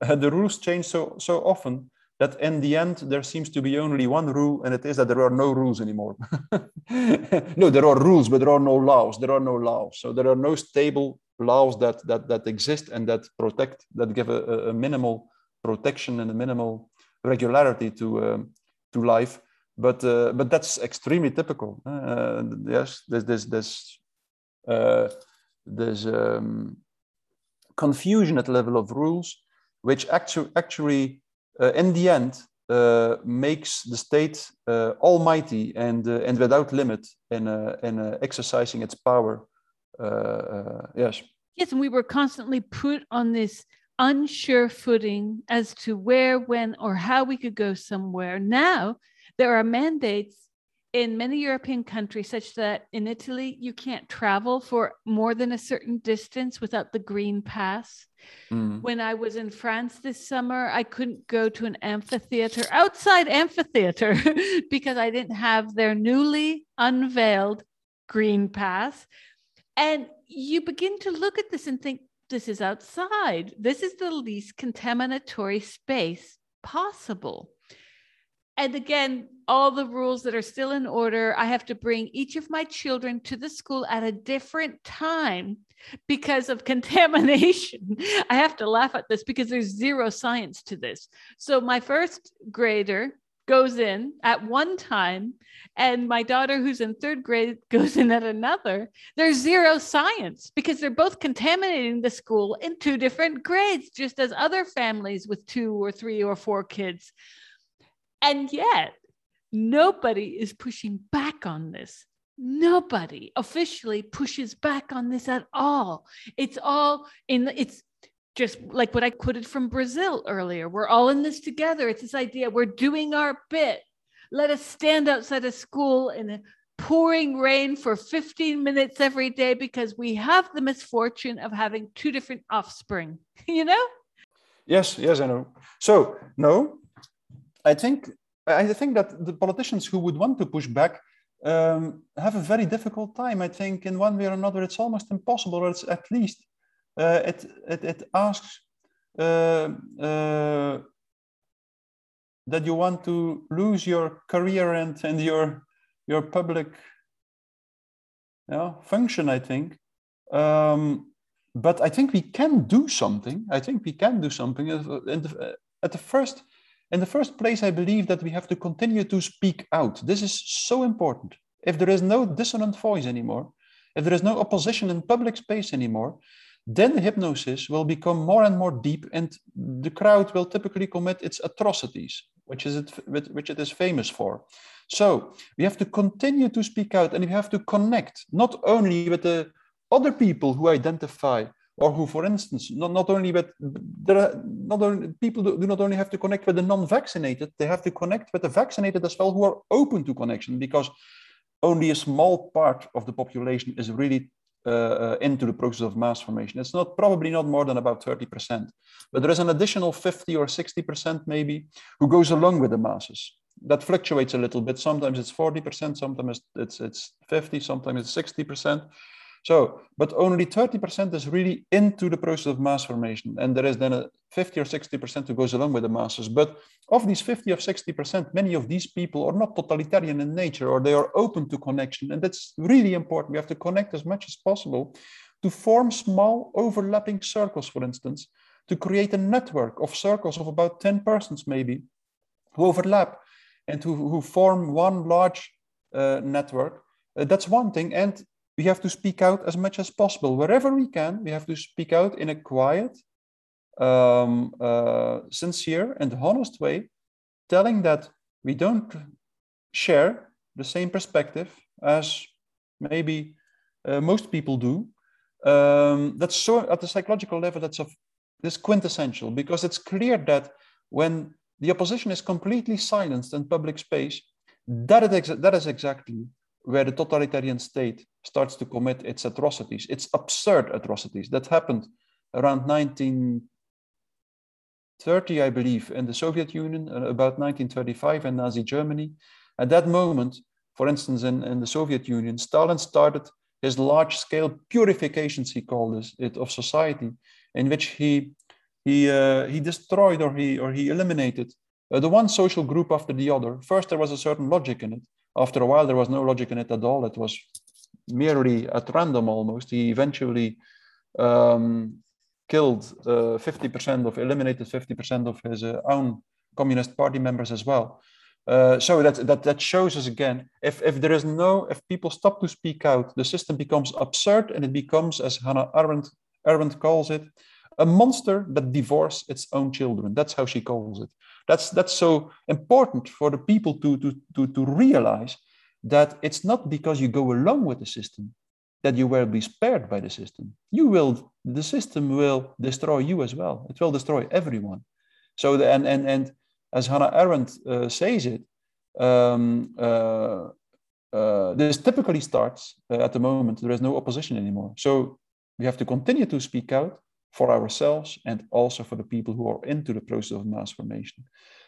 [LAUGHS] The rules change so, so often that in the end there seems to be only one rule, and it is that there are no rules anymore. [LAUGHS] no, there are rules, but there are no laws. There are no laws. So there are no stable laws that that that exist and that protect that give a, a minimal protection and a minimal regularity to um, to life but uh, but that's extremely typical uh, yes there's there's there's uh, there's um, confusion at the level of rules which actually actually in the end uh, makes the state uh, almighty and and without limit in in exercising its power uh, uh, yes.
Yes, and we were constantly put on this unsure footing as to where, when, or how we could go somewhere. Now there are mandates in many European countries, such that in Italy, you can't travel for more than a certain distance without the green pass. Mm. When I was in France this summer, I couldn't go to an amphitheater, outside amphitheater, [LAUGHS] because I didn't have their newly unveiled green pass. And you begin to look at this and think, this is outside. This is the least contaminatory space possible. And again, all the rules that are still in order. I have to bring each of my children to the school at a different time because of [LAUGHS] contamination. I have to laugh at this because there's zero science to this. So, my first grader goes in at one time and my daughter who's in third grade [LAUGHS] goes in at another there's zero science because they're both contaminating the school in two different grades just as other families with two or three or four kids and yet nobody is pushing back on this nobody officially pushes back on this at all it's all in it's just like what I quoted from Brazil earlier. We're all in this together. It's this idea we're doing our bit. Let us stand outside a school in a pouring rain for 15 minutes every day because we have the misfortune of having two different offspring, [LAUGHS] you know?
Yes, yes, I know. So, no, I think I think that the politicians who would want to push back um, have a very difficult time. I think in one way or another, it's almost impossible, or it's at least uh, it, it, it asks uh, uh, that you want to lose your career and, and your, your public you know, function, I think. Um, but I think we can do something. I think we can do something. The, at the first, in the first place, I believe that we have to continue to speak out. This is so important. If there is no dissonant voice anymore, if there is no opposition in public space anymore, then the hypnosis will become more and more deep and the crowd will typically commit its atrocities, which, is it, which it is famous for. So we have to continue to speak out and we have to connect not only with the other people who identify or who, for instance, not, not only with there are not only people do, do not only have to connect with the non-vaccinated, they have to connect with the vaccinated as well who are open to connection because only a small part of the population is really uh, uh, into the process of mass formation. It's not probably not more than about 30%, but there is an additional 50 or 60% maybe who goes along with the masses. That fluctuates a little bit. Sometimes it's 40%, sometimes it's it's 50, sometimes it's 60%. So, but only 30% is really into the process of mass formation. And there is then a 50 or 60% who goes along with the masses. But of these 50 or 60%, many of these people are not totalitarian in nature or they are open to connection. And that's really important. We have to connect as much as possible to form small overlapping circles, for instance, to create a network of circles of about 10 persons maybe who overlap and who, who form one large uh, network. Uh, that's one thing. And we have to speak out as much as possible. Wherever we can, we have to speak out in a quiet, um, uh, sincere, and honest way, telling that we don't share the same perspective as maybe uh, most people do. Um, that's so at the psychological level, that's of this quintessential because it's clear that when the opposition is completely silenced in public space, that is, that is exactly where the totalitarian state starts to commit its atrocities, its absurd atrocities. That happened around 1930, I believe, in the Soviet Union, uh, about 1935 in Nazi Germany. At that moment, for instance, in, in the Soviet Union, Stalin started his large scale purifications, he called it, of society, in which he, he, uh, he destroyed or he, or he eliminated uh, the one social group after the other. First, there was a certain logic in it. After a while, there was no logic in it at all. It was merely at random almost. He eventually um, killed uh, 50% of, eliminated 50% of his uh, own Communist Party members as well. Uh, so that, that that shows us again if, if there is no if people stop to speak out the system becomes absurd and it becomes as hannah arendt arendt calls it a monster that divorces its own children that's how she calls it that's that's so important for the people to to to, to realize that it's not because you go along with the system that you will be spared by the system. You will the system will destroy you as well. It will destroy everyone. So the, and and and as hannah arendt uh, says it um, uh, uh, this typically starts uh, at the moment there is no opposition anymore. So we have to continue to speak out for ourselves and also for the people who are into the process of mass formation.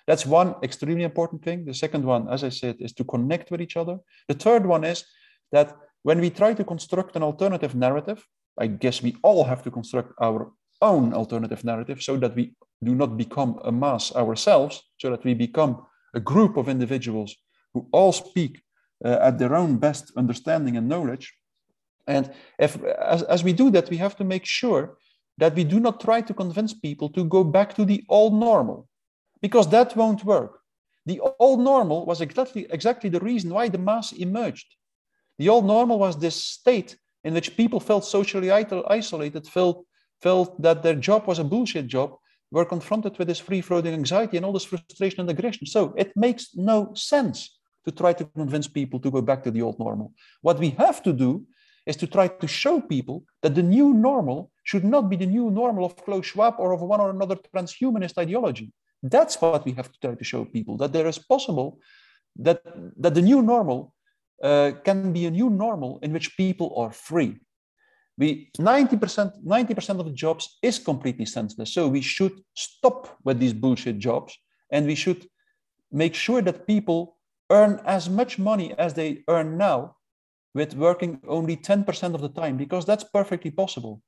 That's one extremely important thing. The second one, as I said, is to connect with each other. The third one is that when we try to construct an alternative narrative, I guess we all have to construct our own alternative narrative so that we do not become a mass ourselves, so that we become a group of individuals who all speak uh, at their own best understanding and knowledge. And if, as, as we do that, we have to make sure that we do not try to convince people to go back to the old normal, because that won't work. The old normal was exactly, exactly the reason why the mass emerged. The old normal was this state in which people felt socially isolated, felt, felt that their job was a bullshit job, were confronted with this free-floating anxiety and all this frustration and aggression. So it makes no sense to try to convince people to go back to the old normal. What we have to do is to try to show people that the new normal should not be the new normal of Klaus Schwab or of one or another transhumanist ideology. That's what we have to try to show people that there is possible that, that the new normal uh, can be a new normal in which people are free. We 90%, 90% of the jobs is completely senseless. So we should stop with these bullshit jobs and we should make sure that people earn as much money as they earn now with working only 10% of the time because that's perfectly possible.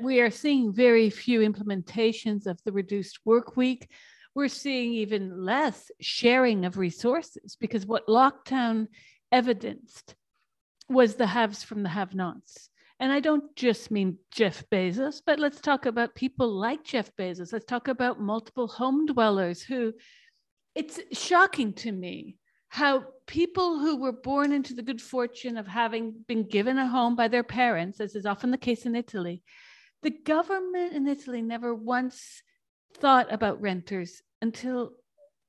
We are seeing very few implementations of the reduced work week. We're seeing even less sharing of resources because what lockdown evidenced was the haves from the have nots. And I don't just mean Jeff Bezos, but let's talk about people like Jeff Bezos. Let's talk about multiple home dwellers who it's shocking to me how people who were born into the good fortune of having been given a home by their parents, as is often the case in Italy, the government in Italy never once thought about renters until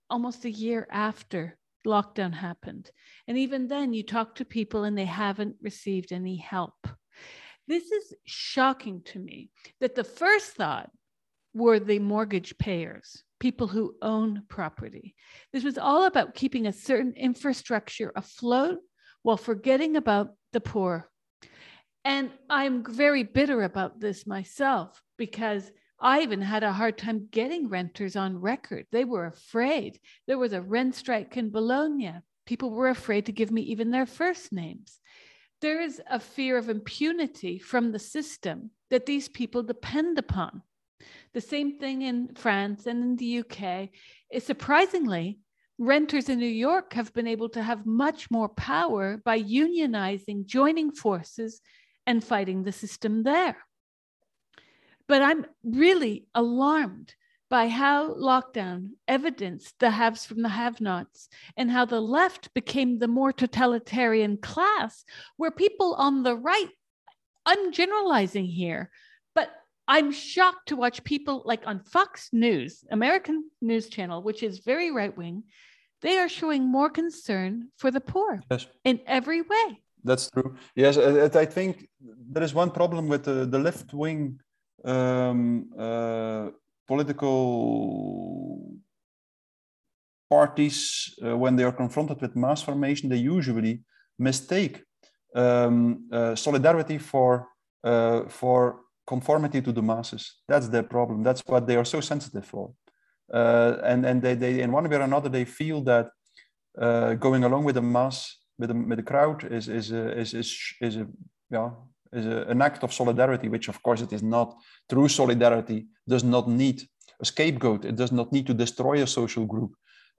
almost a year after lockdown happened. And even then, you talk to people and they haven't received any help. This is shocking to me that the first thought were the mortgage payers, people who own property. This was all about keeping a certain infrastructure afloat while forgetting about the poor. And I'm very bitter about this myself because I even had a hard time getting renters on record. They were afraid. There was a rent strike in Bologna. People were afraid to give me even their first names. There is a fear of impunity from the system that these people depend upon. The same thing in France and in the UK. Is surprisingly, renters in New York have been able to have much more power by unionizing, joining forces, and fighting the system there. But I'm really alarmed by how lockdown evidenced the haves from the have nots and how the left became the more totalitarian class, where people on the right, I'm generalizing here, but I'm shocked to watch people like on Fox News, American news channel, which is very right wing, they are showing more concern for the poor yes. in every way.
That's true. Yes, I think there is one problem with the, the left wing um, uh, political parties, uh, when they are confronted with mass formation, they usually mistake um, uh, solidarity for uh, for conformity to the masses. That's their problem. That's what they are so sensitive for. Uh, and and they, they in one way or another they feel that uh, going along with the mass with the, with the crowd is is a, is is is a yeah is a, an act of solidarity, which of course it is not. True solidarity does not need a scapegoat. It does not need to destroy a social group.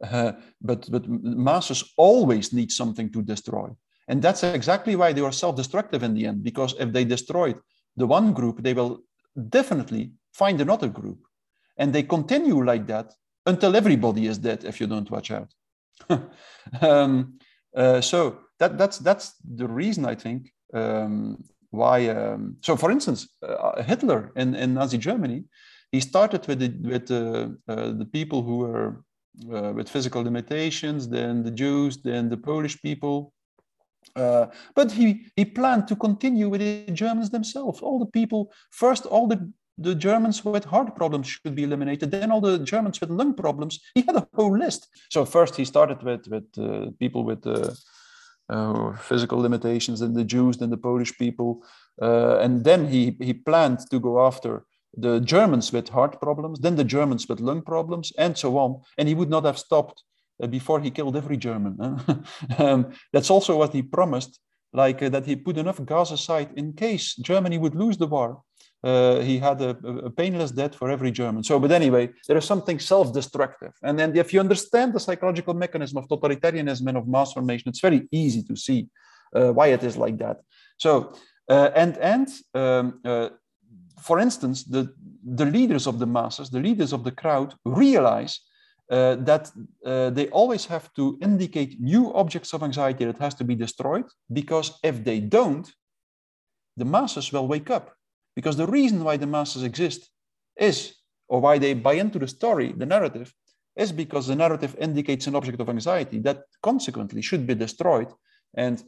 Uh, but, but masses always need something to destroy. And that's exactly why they are self-destructive in the end, because if they destroyed the one group, they will definitely find another group. And they continue like that until everybody is dead if you don't watch out. [LAUGHS] um, uh, so that, that's, that's the reason I think um, why um, so for instance uh, hitler in, in nazi germany he started with the, with uh, the people who were uh, with physical limitations then the jews then the polish people uh, but he he planned to continue with the germans themselves all the people first all the the Germans with heart problems should be eliminated. Then all the Germans with lung problems. He had a whole list. So first he started with with uh, people with uh, physical limitations than the Jews, than the Polish people. Uh, and then he, he planned to go after the Germans with heart problems, then the Germans with lung problems, and so on. And he would not have stopped uh, before he killed every German. [LAUGHS] um, that's also what he promised, like uh, that he put enough gas aside in case Germany would lose the war uh, he had a, a, painless death for every German. So, but anyway, there is something self-destructive. And then if you understand the psychological mechanism of totalitarianism and of mass formation, it's very easy to see uh, why it is like that. So, uh, and, and um, uh, for instance, the, the leaders of the masses, the leaders of the crowd realize uh, that uh, they always have to indicate new objects of anxiety that has to be destroyed, because if they don't, the masses will wake up because the reason why the masses exist is, or why they buy into the story, the narrative, is because the narrative indicates an object of anxiety that consequently should be destroyed and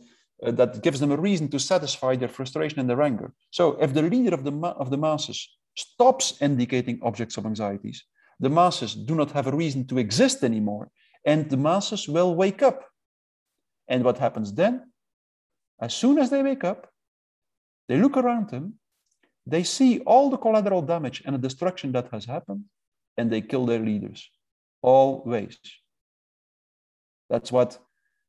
uh, that gives them a reason to satisfy their frustration and their anger. So if the leader of the, of the masses stops indicating objects of anxieties, the masses do not have a reason to exist anymore and the masses will wake up. And what happens then? As soon as they wake up, they look around them they see all the collateral damage and the destruction that has happened, and they kill their leaders. Always. That's what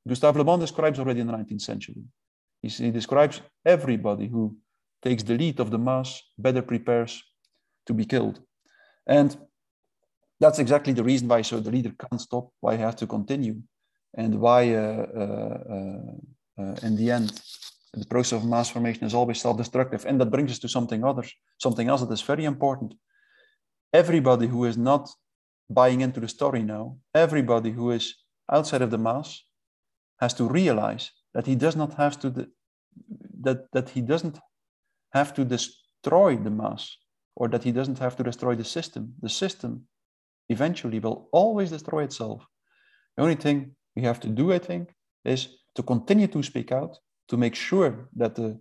Gustave Le Bon describes already in the 19th century. He, he describes everybody who takes the lead of the mass better prepares to be killed. And that's exactly the reason why so the leader can't stop, why he has to continue, and why uh, uh, uh, in the end the process of mass formation is always self-destructive. And that brings us to something others, something else that is very important. Everybody who is not buying into the story now, everybody who is outside of the mass, has to realize that he does not have to that that he doesn't have to destroy the mass or that he doesn't have to destroy the system. The system eventually will always destroy itself. The only thing we have to do, I think, is to continue to speak out, to make sure that the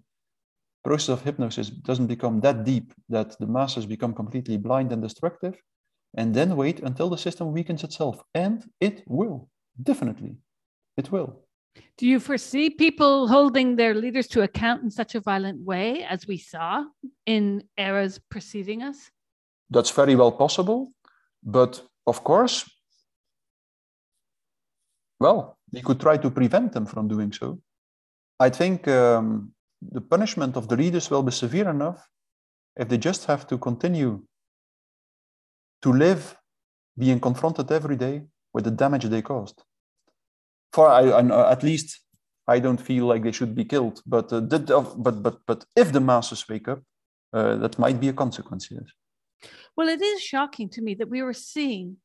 process of hypnosis doesn't become that deep that the masses become completely blind and destructive, and then wait until the system weakens itself. And it will, definitely, it will.
Do you foresee people holding their leaders to account in such a violent way as we saw in eras preceding us?
That's very well possible. But of course, well, we could try to prevent them from doing so. I think um, the punishment of the leaders will be severe enough if they just have to continue to live being confronted every day with the damage they caused. For I, I, at least I don't feel like they should be killed, but uh, but but but if the masses wake up, uh, that might be a consequence. Yes.
Well, it is shocking to me that we were seeing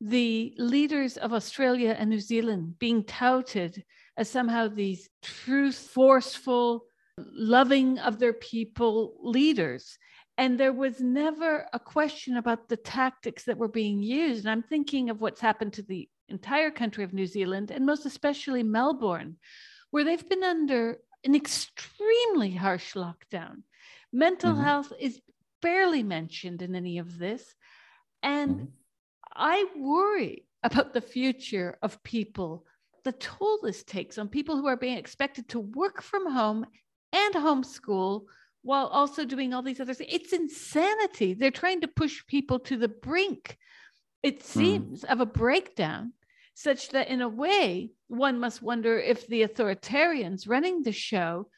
the leaders of Australia and New Zealand being touted as somehow these true, forceful, loving of their people leaders. And there was never a question about the tactics that were being used. And I'm thinking of what's happened to the entire country of New Zealand, and most especially Melbourne, where they've been under an extremely harsh lockdown. Mental mm-hmm. health is barely mentioned in any of this. And mm-hmm. I worry about the future of people, the toll this takes on people who are being expected to work from home and homeschool while also doing all these other things. It's insanity. They're trying to push people to the brink, it hmm. seems, mm. of a breakdown, such that in a way, one must wonder if the authoritarians running the show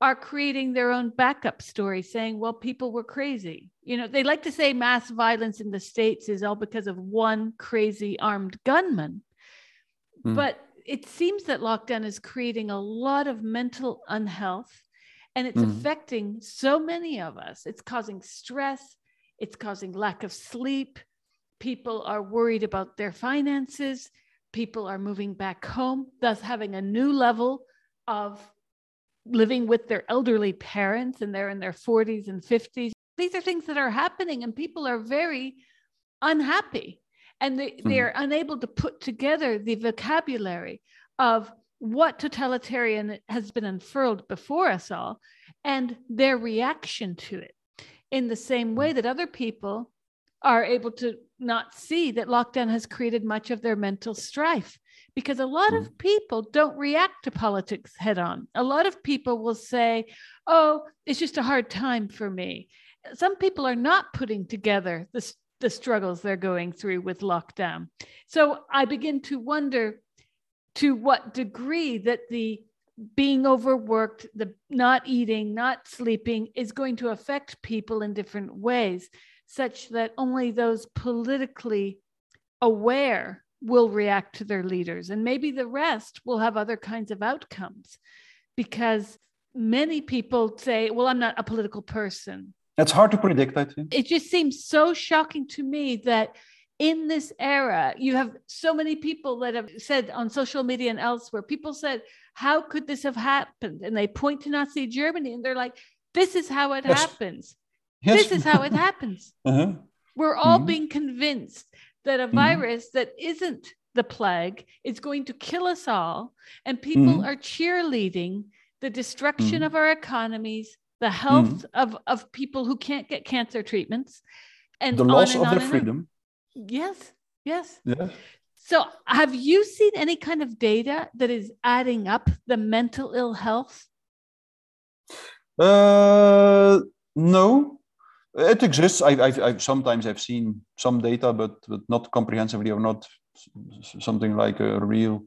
are creating their own backup story saying, well, people were crazy. You know, they like to say mass violence in the States is all because of one crazy armed gunman. Mm. But it seems that lockdown is creating a lot of mental unhealth and it's mm. affecting so many of us. It's causing stress, it's causing lack of sleep. People are worried about their finances. People are moving back home, thus having a new level of living with their elderly parents and they're in their 40s and 50s. These are things that are happening, and people are very unhappy and they, mm-hmm. they're unable to put together the vocabulary of what totalitarian has been unfurled before us all and their reaction to it in the same way that other people are able to not see that lockdown has created much of their mental strife because a lot of mm. people don't react to politics head on. A lot of people will say, oh, it's just a hard time for me. Some people are not putting together the, the struggles they're going through with lockdown. So I begin to wonder to what degree that the being overworked, the not eating, not sleeping is going to affect people in different ways, such that only those politically aware will react to their leaders. And maybe the rest will have other kinds of outcomes because many people say, well, I'm not a political person.
That's hard to predict, I think.
It just seems so shocking to me that in this era, you have so many people that have said on social media and elsewhere, people said, How could this have happened? And they point to Nazi Germany and they're like, This is how it yes. happens. Yes. This is how it [LAUGHS] happens. uh-huh. We're all mm-hmm. being convinced that a mm-hmm. virus that isn't the plague is going to kill us all. And people mm-hmm. are cheerleading the destruction mm-hmm. of our economies, the health of, of people who can't get cancer treatments, and
the loss and of their freedom.
Yes, yes. Yes. So, have you seen any kind of data that is adding up the mental ill health?
Uh, no, it exists. I, I've, I've, sometimes I've seen some data, but, but not comprehensively or not something like a real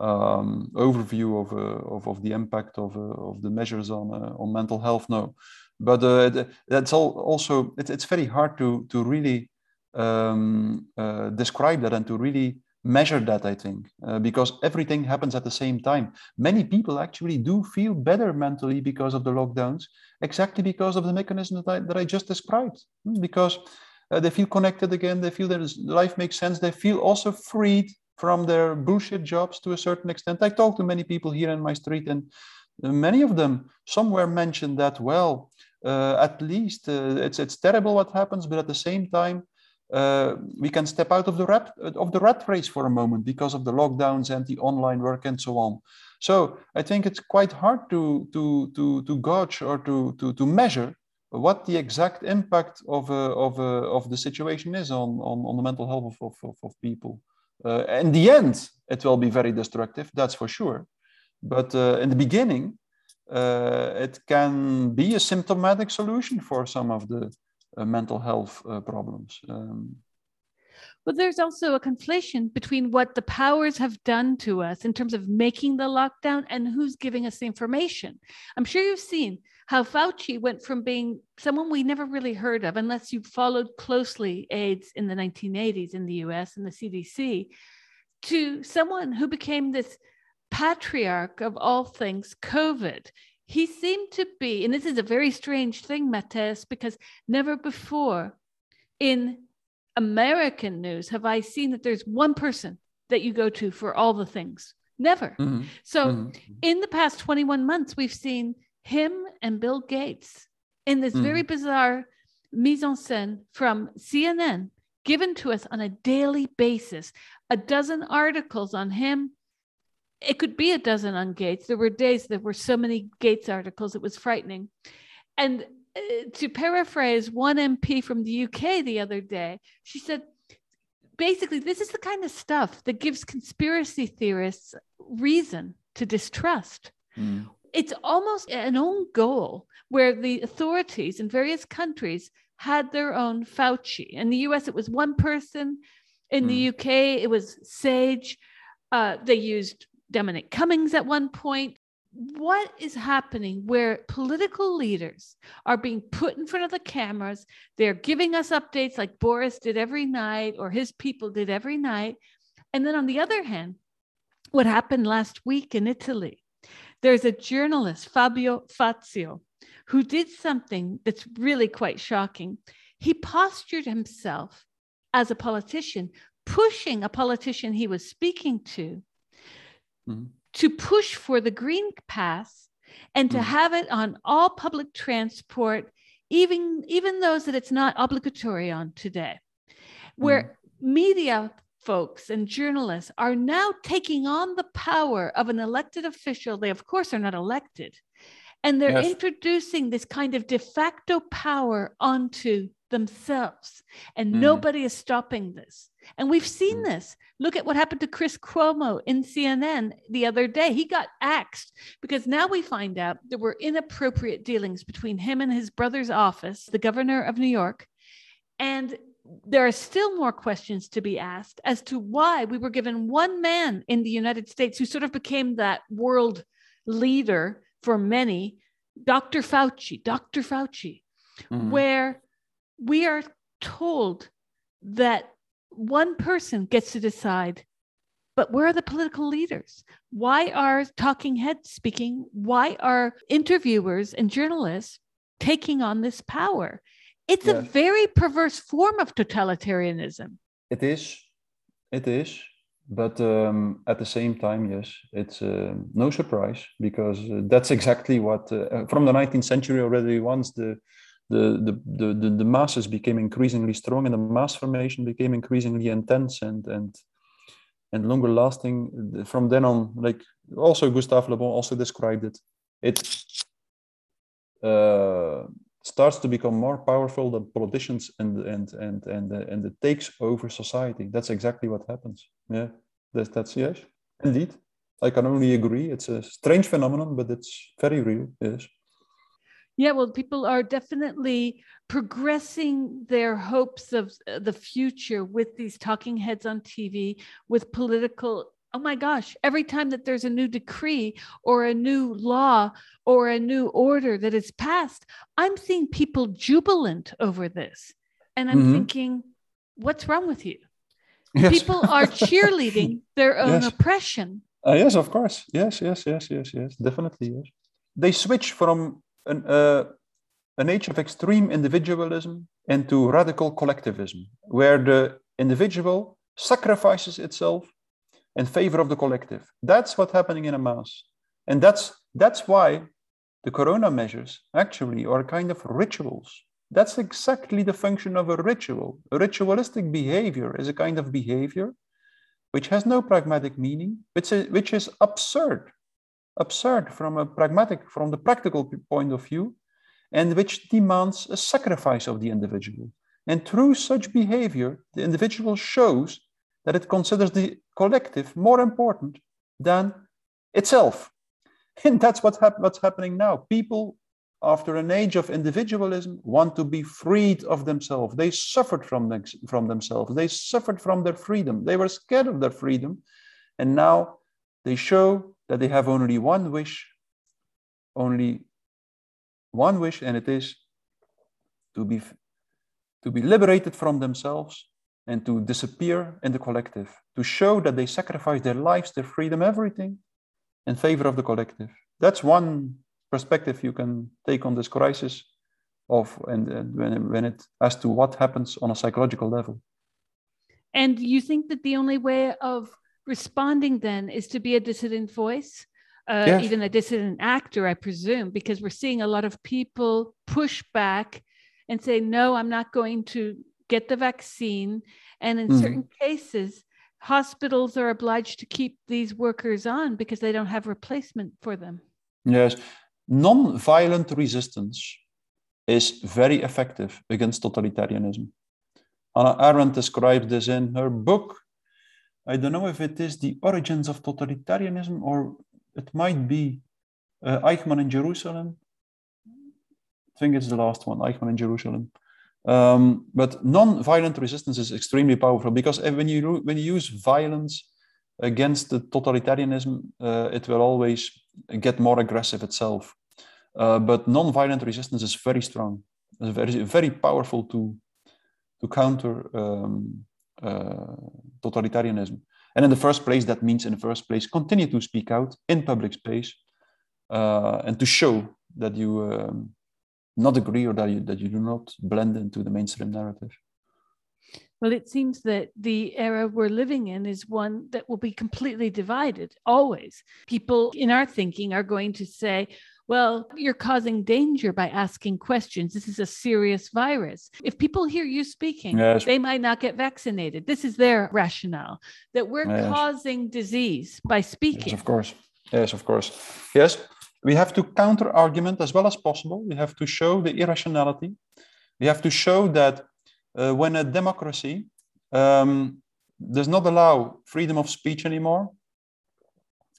um, overview of, uh, of, of the impact of, uh, of the measures on uh, on mental health. No, but uh, that's all also it, it's very hard to to really um, uh, describe that and to really measure that i think uh, because everything happens at the same time many people actually do feel better mentally because of the lockdowns exactly because of the mechanism that i, that I just described hmm, because uh, they feel connected again they feel that life makes sense they feel also freed from their bullshit jobs to a certain extent. I talked to many people here in my street, and many of them somewhere mentioned that well, uh, at least uh, it's it's terrible what happens, but at the same time. We can step out of the rat of the rat race for a moment because of the lockdowns and the online work and so on. So I think it's quite hard to to to to gauge or to to to measure what the exact impact of uh, of uh, of the situation is on, on on the mental health of of, of people. Uh, in the end, it will be very destructive. That's for sure. But uh, in the beginning, uh, it can be a symptomatic solution for some of the mental health problems. Um,
but there's also a conflation between what the powers have done to us in terms of making the lockdown and who's giving us the information. I'm sure you've seen how Fauci went from being someone we never really heard of, unless you followed closely AIDS in the 1980s in the US and the CDC, to someone who became this patriarch of all things COVID. He seemed to be, and this is a very strange thing, Mattias, because never before in American news have I seen that there's one person that you go to for all the things. Never. Mm-hmm. So mm-hmm. in the past 21 months, we've seen him and Bill Gates in this mm-hmm. very bizarre mise en scène from CNN given to us on a daily basis. A dozen articles on him. It could be a dozen on Gates. There were days there were so many Gates articles, it was frightening. And uh, to paraphrase one MP from the UK the other day, she said, basically, this is the kind of stuff that gives conspiracy theorists reason to distrust. Mm. It's almost an own goal where the authorities in various countries had their own Fauci. In the US, it was one person. In mm. the UK, it was Sage. Uh, they used Dominic Cummings at one point. What is happening where political leaders are being put in front of the cameras? They're giving us updates like boris did every night or his people did every night. And then on the other hand what happened last week in italy? There's a journalist fabio fazio who did something that's really quite shocking. He postured himself as a politician pushing a politician he was speaking to mm-hmm to push for the green pass and to mm. have it on all public transport, even, even those that it's not obligatory on today, where mm. media folks and journalists are now taking on the power of an elected official. They, of course, are not elected. And they're yes. introducing this kind of de facto power onto themselves. And mm. nobody is stopping this. And we've seen mm. this. Look at what happened to Chris Cuomo in CNN the other day. He got axed because now we find out there were inappropriate dealings between him and his brother's office, the governor of New York. And there are still more questions to be asked as to why we were given one man in the United States who sort of became that world leader for many, Dr. Fauci, Dr. Fauci, mm-hmm. where we are told that one person gets to decide but where are the political leaders? Why are talking heads speaking? Why are interviewers and journalists taking on this power? It's yes. a very perverse form of totalitarianism.
It is. It is. But um, at the same time, yes, it's uh, no surprise because uh, that's exactly what, uh, from the 19th century already, once the the, the, the, the masses became increasingly strong and the mass formation became increasingly intense and, and, and longer lasting. From then on, like also Gustave Le Bon also described it, it uh, starts to become more powerful than politicians and, and, and, and, uh, and it takes over society. That's exactly what happens. Yeah, that's, that's yes, indeed. I can only agree. It's a strange phenomenon, but it's very real. Yes.
Yeah, well, people are definitely progressing their hopes of uh, the future with these talking heads on TV, with political. Oh my gosh, every time that there's a new decree or a new law or a new order that is passed, I'm seeing people jubilant over this. And I'm mm-hmm. thinking, what's wrong with you? Yes. People are [LAUGHS] cheerleading their own yes. oppression.
Uh, yes, of course. Yes, yes, yes, yes, yes, definitely. Yes. They switch from an, uh, an age of extreme individualism into radical collectivism, where the individual sacrifices itself in favor of the collective. That's what's happening in a mass. And that's, that's why the corona measures actually are kind of rituals. That's exactly the function of a ritual. A ritualistic behavior is a kind of behavior which has no pragmatic meaning, which is, which is absurd, absurd from a pragmatic, from the practical point of view, and which demands a sacrifice of the individual. And through such behavior, the individual shows that it considers the collective more important than itself. [LAUGHS] And that's what hap- what's happening now. People, after an age of individualism, want to be freed of themselves. They suffered from, from themselves, they suffered from their freedom, they were scared of their freedom. And now they show that they have only one wish, only one wish, and it is to be, to be liberated from themselves and to disappear in the collective, to show that they sacrifice their lives, their freedom, everything in favor of the collective. That's one perspective you can take on this crisis of and, and when, when it as to what happens on a psychological level.
And you think that the only way of responding then is to be a dissident voice, uh, yes. even a dissident actor, I presume, because we're seeing a lot of people push back and say, no, I'm not going to get the vaccine. And in mm. certain cases, hospitals are obliged to keep these workers on because they don't have replacement for them.
Yes, non-violent resistance is very effective against totalitarianism. Hannah Arendt describes this in her book. I don't know if it is The Origins of Totalitarianism or it might be uh, Eichmann in Jerusalem. I think it's the last one, Eichmann in Jerusalem. Um, but non-violent resistance is extremely powerful because when you when you use violence against the totalitarianism, uh, it will always get more aggressive itself. Uh, but non-violent resistance is very strong. It's very very powerful to to counter um, uh, totalitarianism. And in the first place, that means in the first place, continue to speak out in public space uh, and to show that you um, not agree or that you, that you do not blend into the mainstream narrative.
Well, it seems that the era we're living in is one that will be completely divided, always. People in our thinking are going to say, well, you're causing danger by asking questions. This is a serious virus. If people hear you speaking, yes. they might not get vaccinated. This is their rationale that we're yes. causing disease by speaking.
Yes, of course. Yes, of course. Yes, we have to counter argument as well as possible. We have to show the irrationality. We have to show that uh, when a democracy um, does not allow freedom of speech anymore,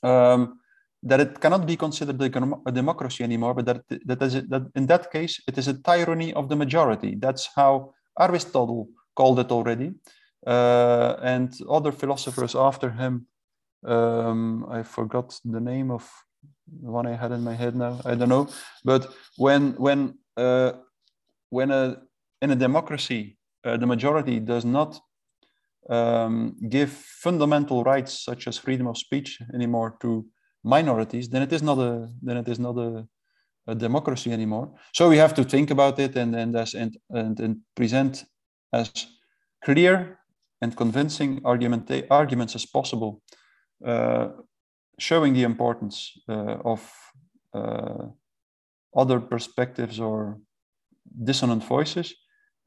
um, that it cannot be considered a, democracy anymore, but that, that, is, that in that case, it is a tyranny of the majority. That's how Aristotle called it already. Uh, and other philosophers after him, um, I forgot the name of the one I had in my head now. I don't know. But when when uh, when a in a democracy uh, the majority does not um, give fundamental rights such as freedom of speech anymore to minorities, then it is not a then it is not a, a democracy anymore. So we have to think about it and and as and, and, and present as clear and convincing argument arguments as possible. Uh, showing the importance uh, of uh, other perspectives or dissonant voices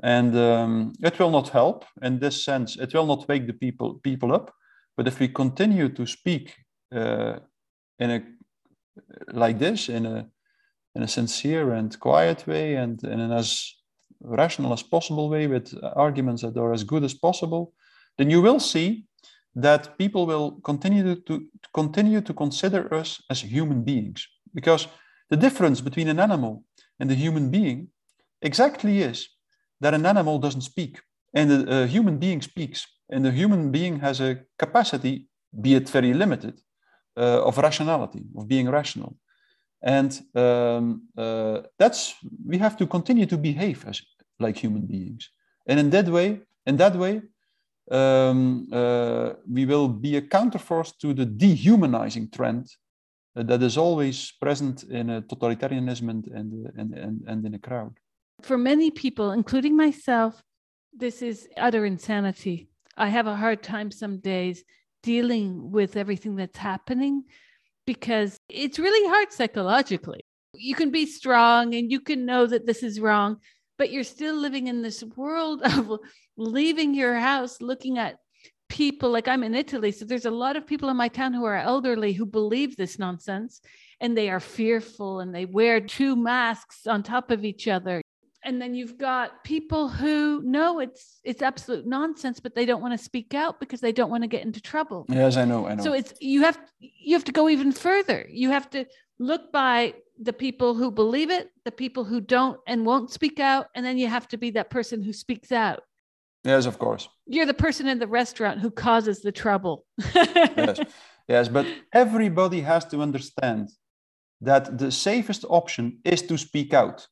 and um, it will not help in this sense it will not wake the people people up but if we continue to speak uh, in a like this in a in a sincere and quiet way and in an as rational as possible way with arguments that are as good as possible then you will see that people will continue to, to continue to consider us as human beings. Because the difference between an animal and a human being exactly is that an animal doesn't speak and a, a human being speaks. And the human being has a capacity be it very limited of rationality of being rational and um, uh, that's we have to continue to behave as like human beings and in that way in that way um, uh, we will be a counterforce to the dehumanizing trend uh, that is always present in a totalitarianism and, and, and, and in a crowd.
For many people, including myself, this is utter insanity. I have a hard time some days dealing with everything that's happening because it's really hard psychologically. You can be strong and you can know that this is wrong, but you're still living in this world [LAUGHS] of leaving your house, looking at people like I'm in Italy. So there's a lot of people in my town who are elderly who believe this nonsense and they are fearful and they wear two masks on top of each other and then you've got people who know it's it's absolute nonsense but they don't want to speak out because they don't want to get into trouble.
Yes i know i know.
So it's you have you have to go even further. You have to look by the people who believe it the people who don't and won't speak out and then you have to be that person who speaks out.
Yes of course.
You're the person in the restaurant who causes the trouble. [LAUGHS]
Yes yes but everybody has to understand that the safest option is to speak out.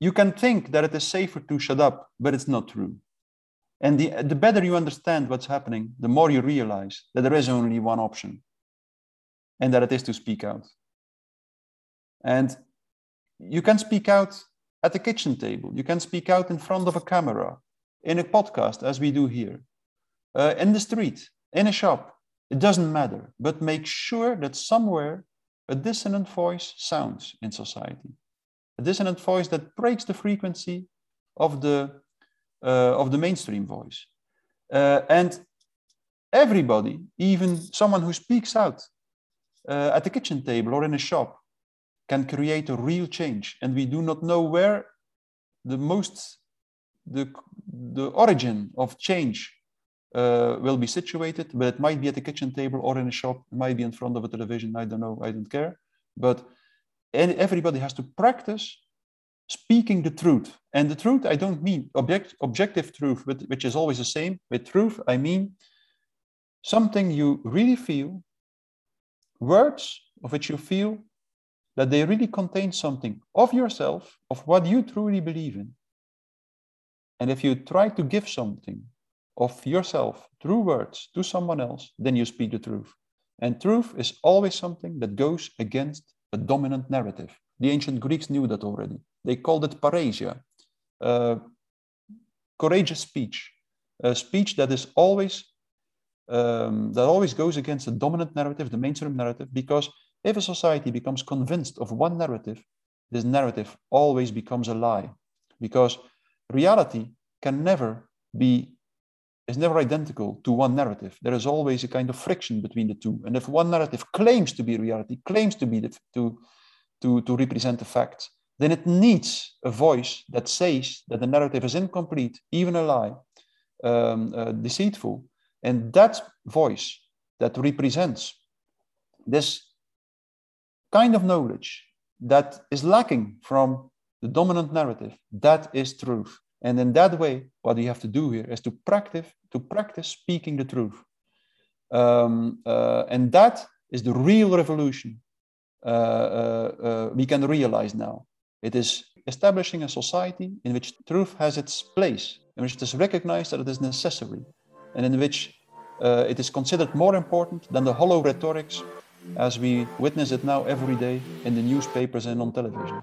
You can think that it is safer to shut up, but it's not true. And the, the better you understand what's happening, the more you realize that there is only one option, and that it is to speak out. And you can speak out at the kitchen table, you can speak out in front of a camera, in a podcast, as we do here, uh, in the street, in a shop. It doesn't matter, but make sure that somewhere a dissonant voice sounds in society. A dissonant voice that breaks the frequency of the, uh, of the mainstream voice. Uh, and everybody, even someone who speaks out uh, at the kitchen table or in a shop, can create a real change. And we do not know where the most, the, the origin of change uh, will be situated, but it might be at the kitchen table or in a shop, it might be in front of a television. I don't know, I don't care. But everybody has to practice speaking the truth. And the truth, I don't mean object, objective truth, which is always the same. With truth, I mean something you really feel, words of which you feel that they really contain something of yourself, of what you truly believe in. And if you try to give something of yourself through words to someone else, then you speak the truth. And truth is always something that goes against a dominant narrative. The ancient Greeks knew that already. They called it parrhesia, uh, courageous speech, a speech that is always um, that always goes against the dominant narrative, the mainstream narrative, because if a society becomes convinced of one narrative, this narrative always becomes a lie, because reality can never be is never identical to one narrative. There is always a kind of friction between the two. And if one narrative claims to be reality, claims to be the, to, to, to represent the facts, then it needs a voice that says that the narrative is incomplete, even a lie, um, uh, deceitful. And that voice that represents this kind of knowledge that is lacking from the dominant narrative, that is truth. And in that way, what you have to do here is to practice, to practice speaking the truth. Um, uh, and that is the real revolution uh, uh, uh, we can realize now. It is establishing a society in which truth has its place, in which it is recognized that it is necessary, and in which uh, it is considered more important than the hollow rhetorics as we witness it now every day in the newspapers and on television.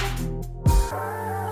Deus.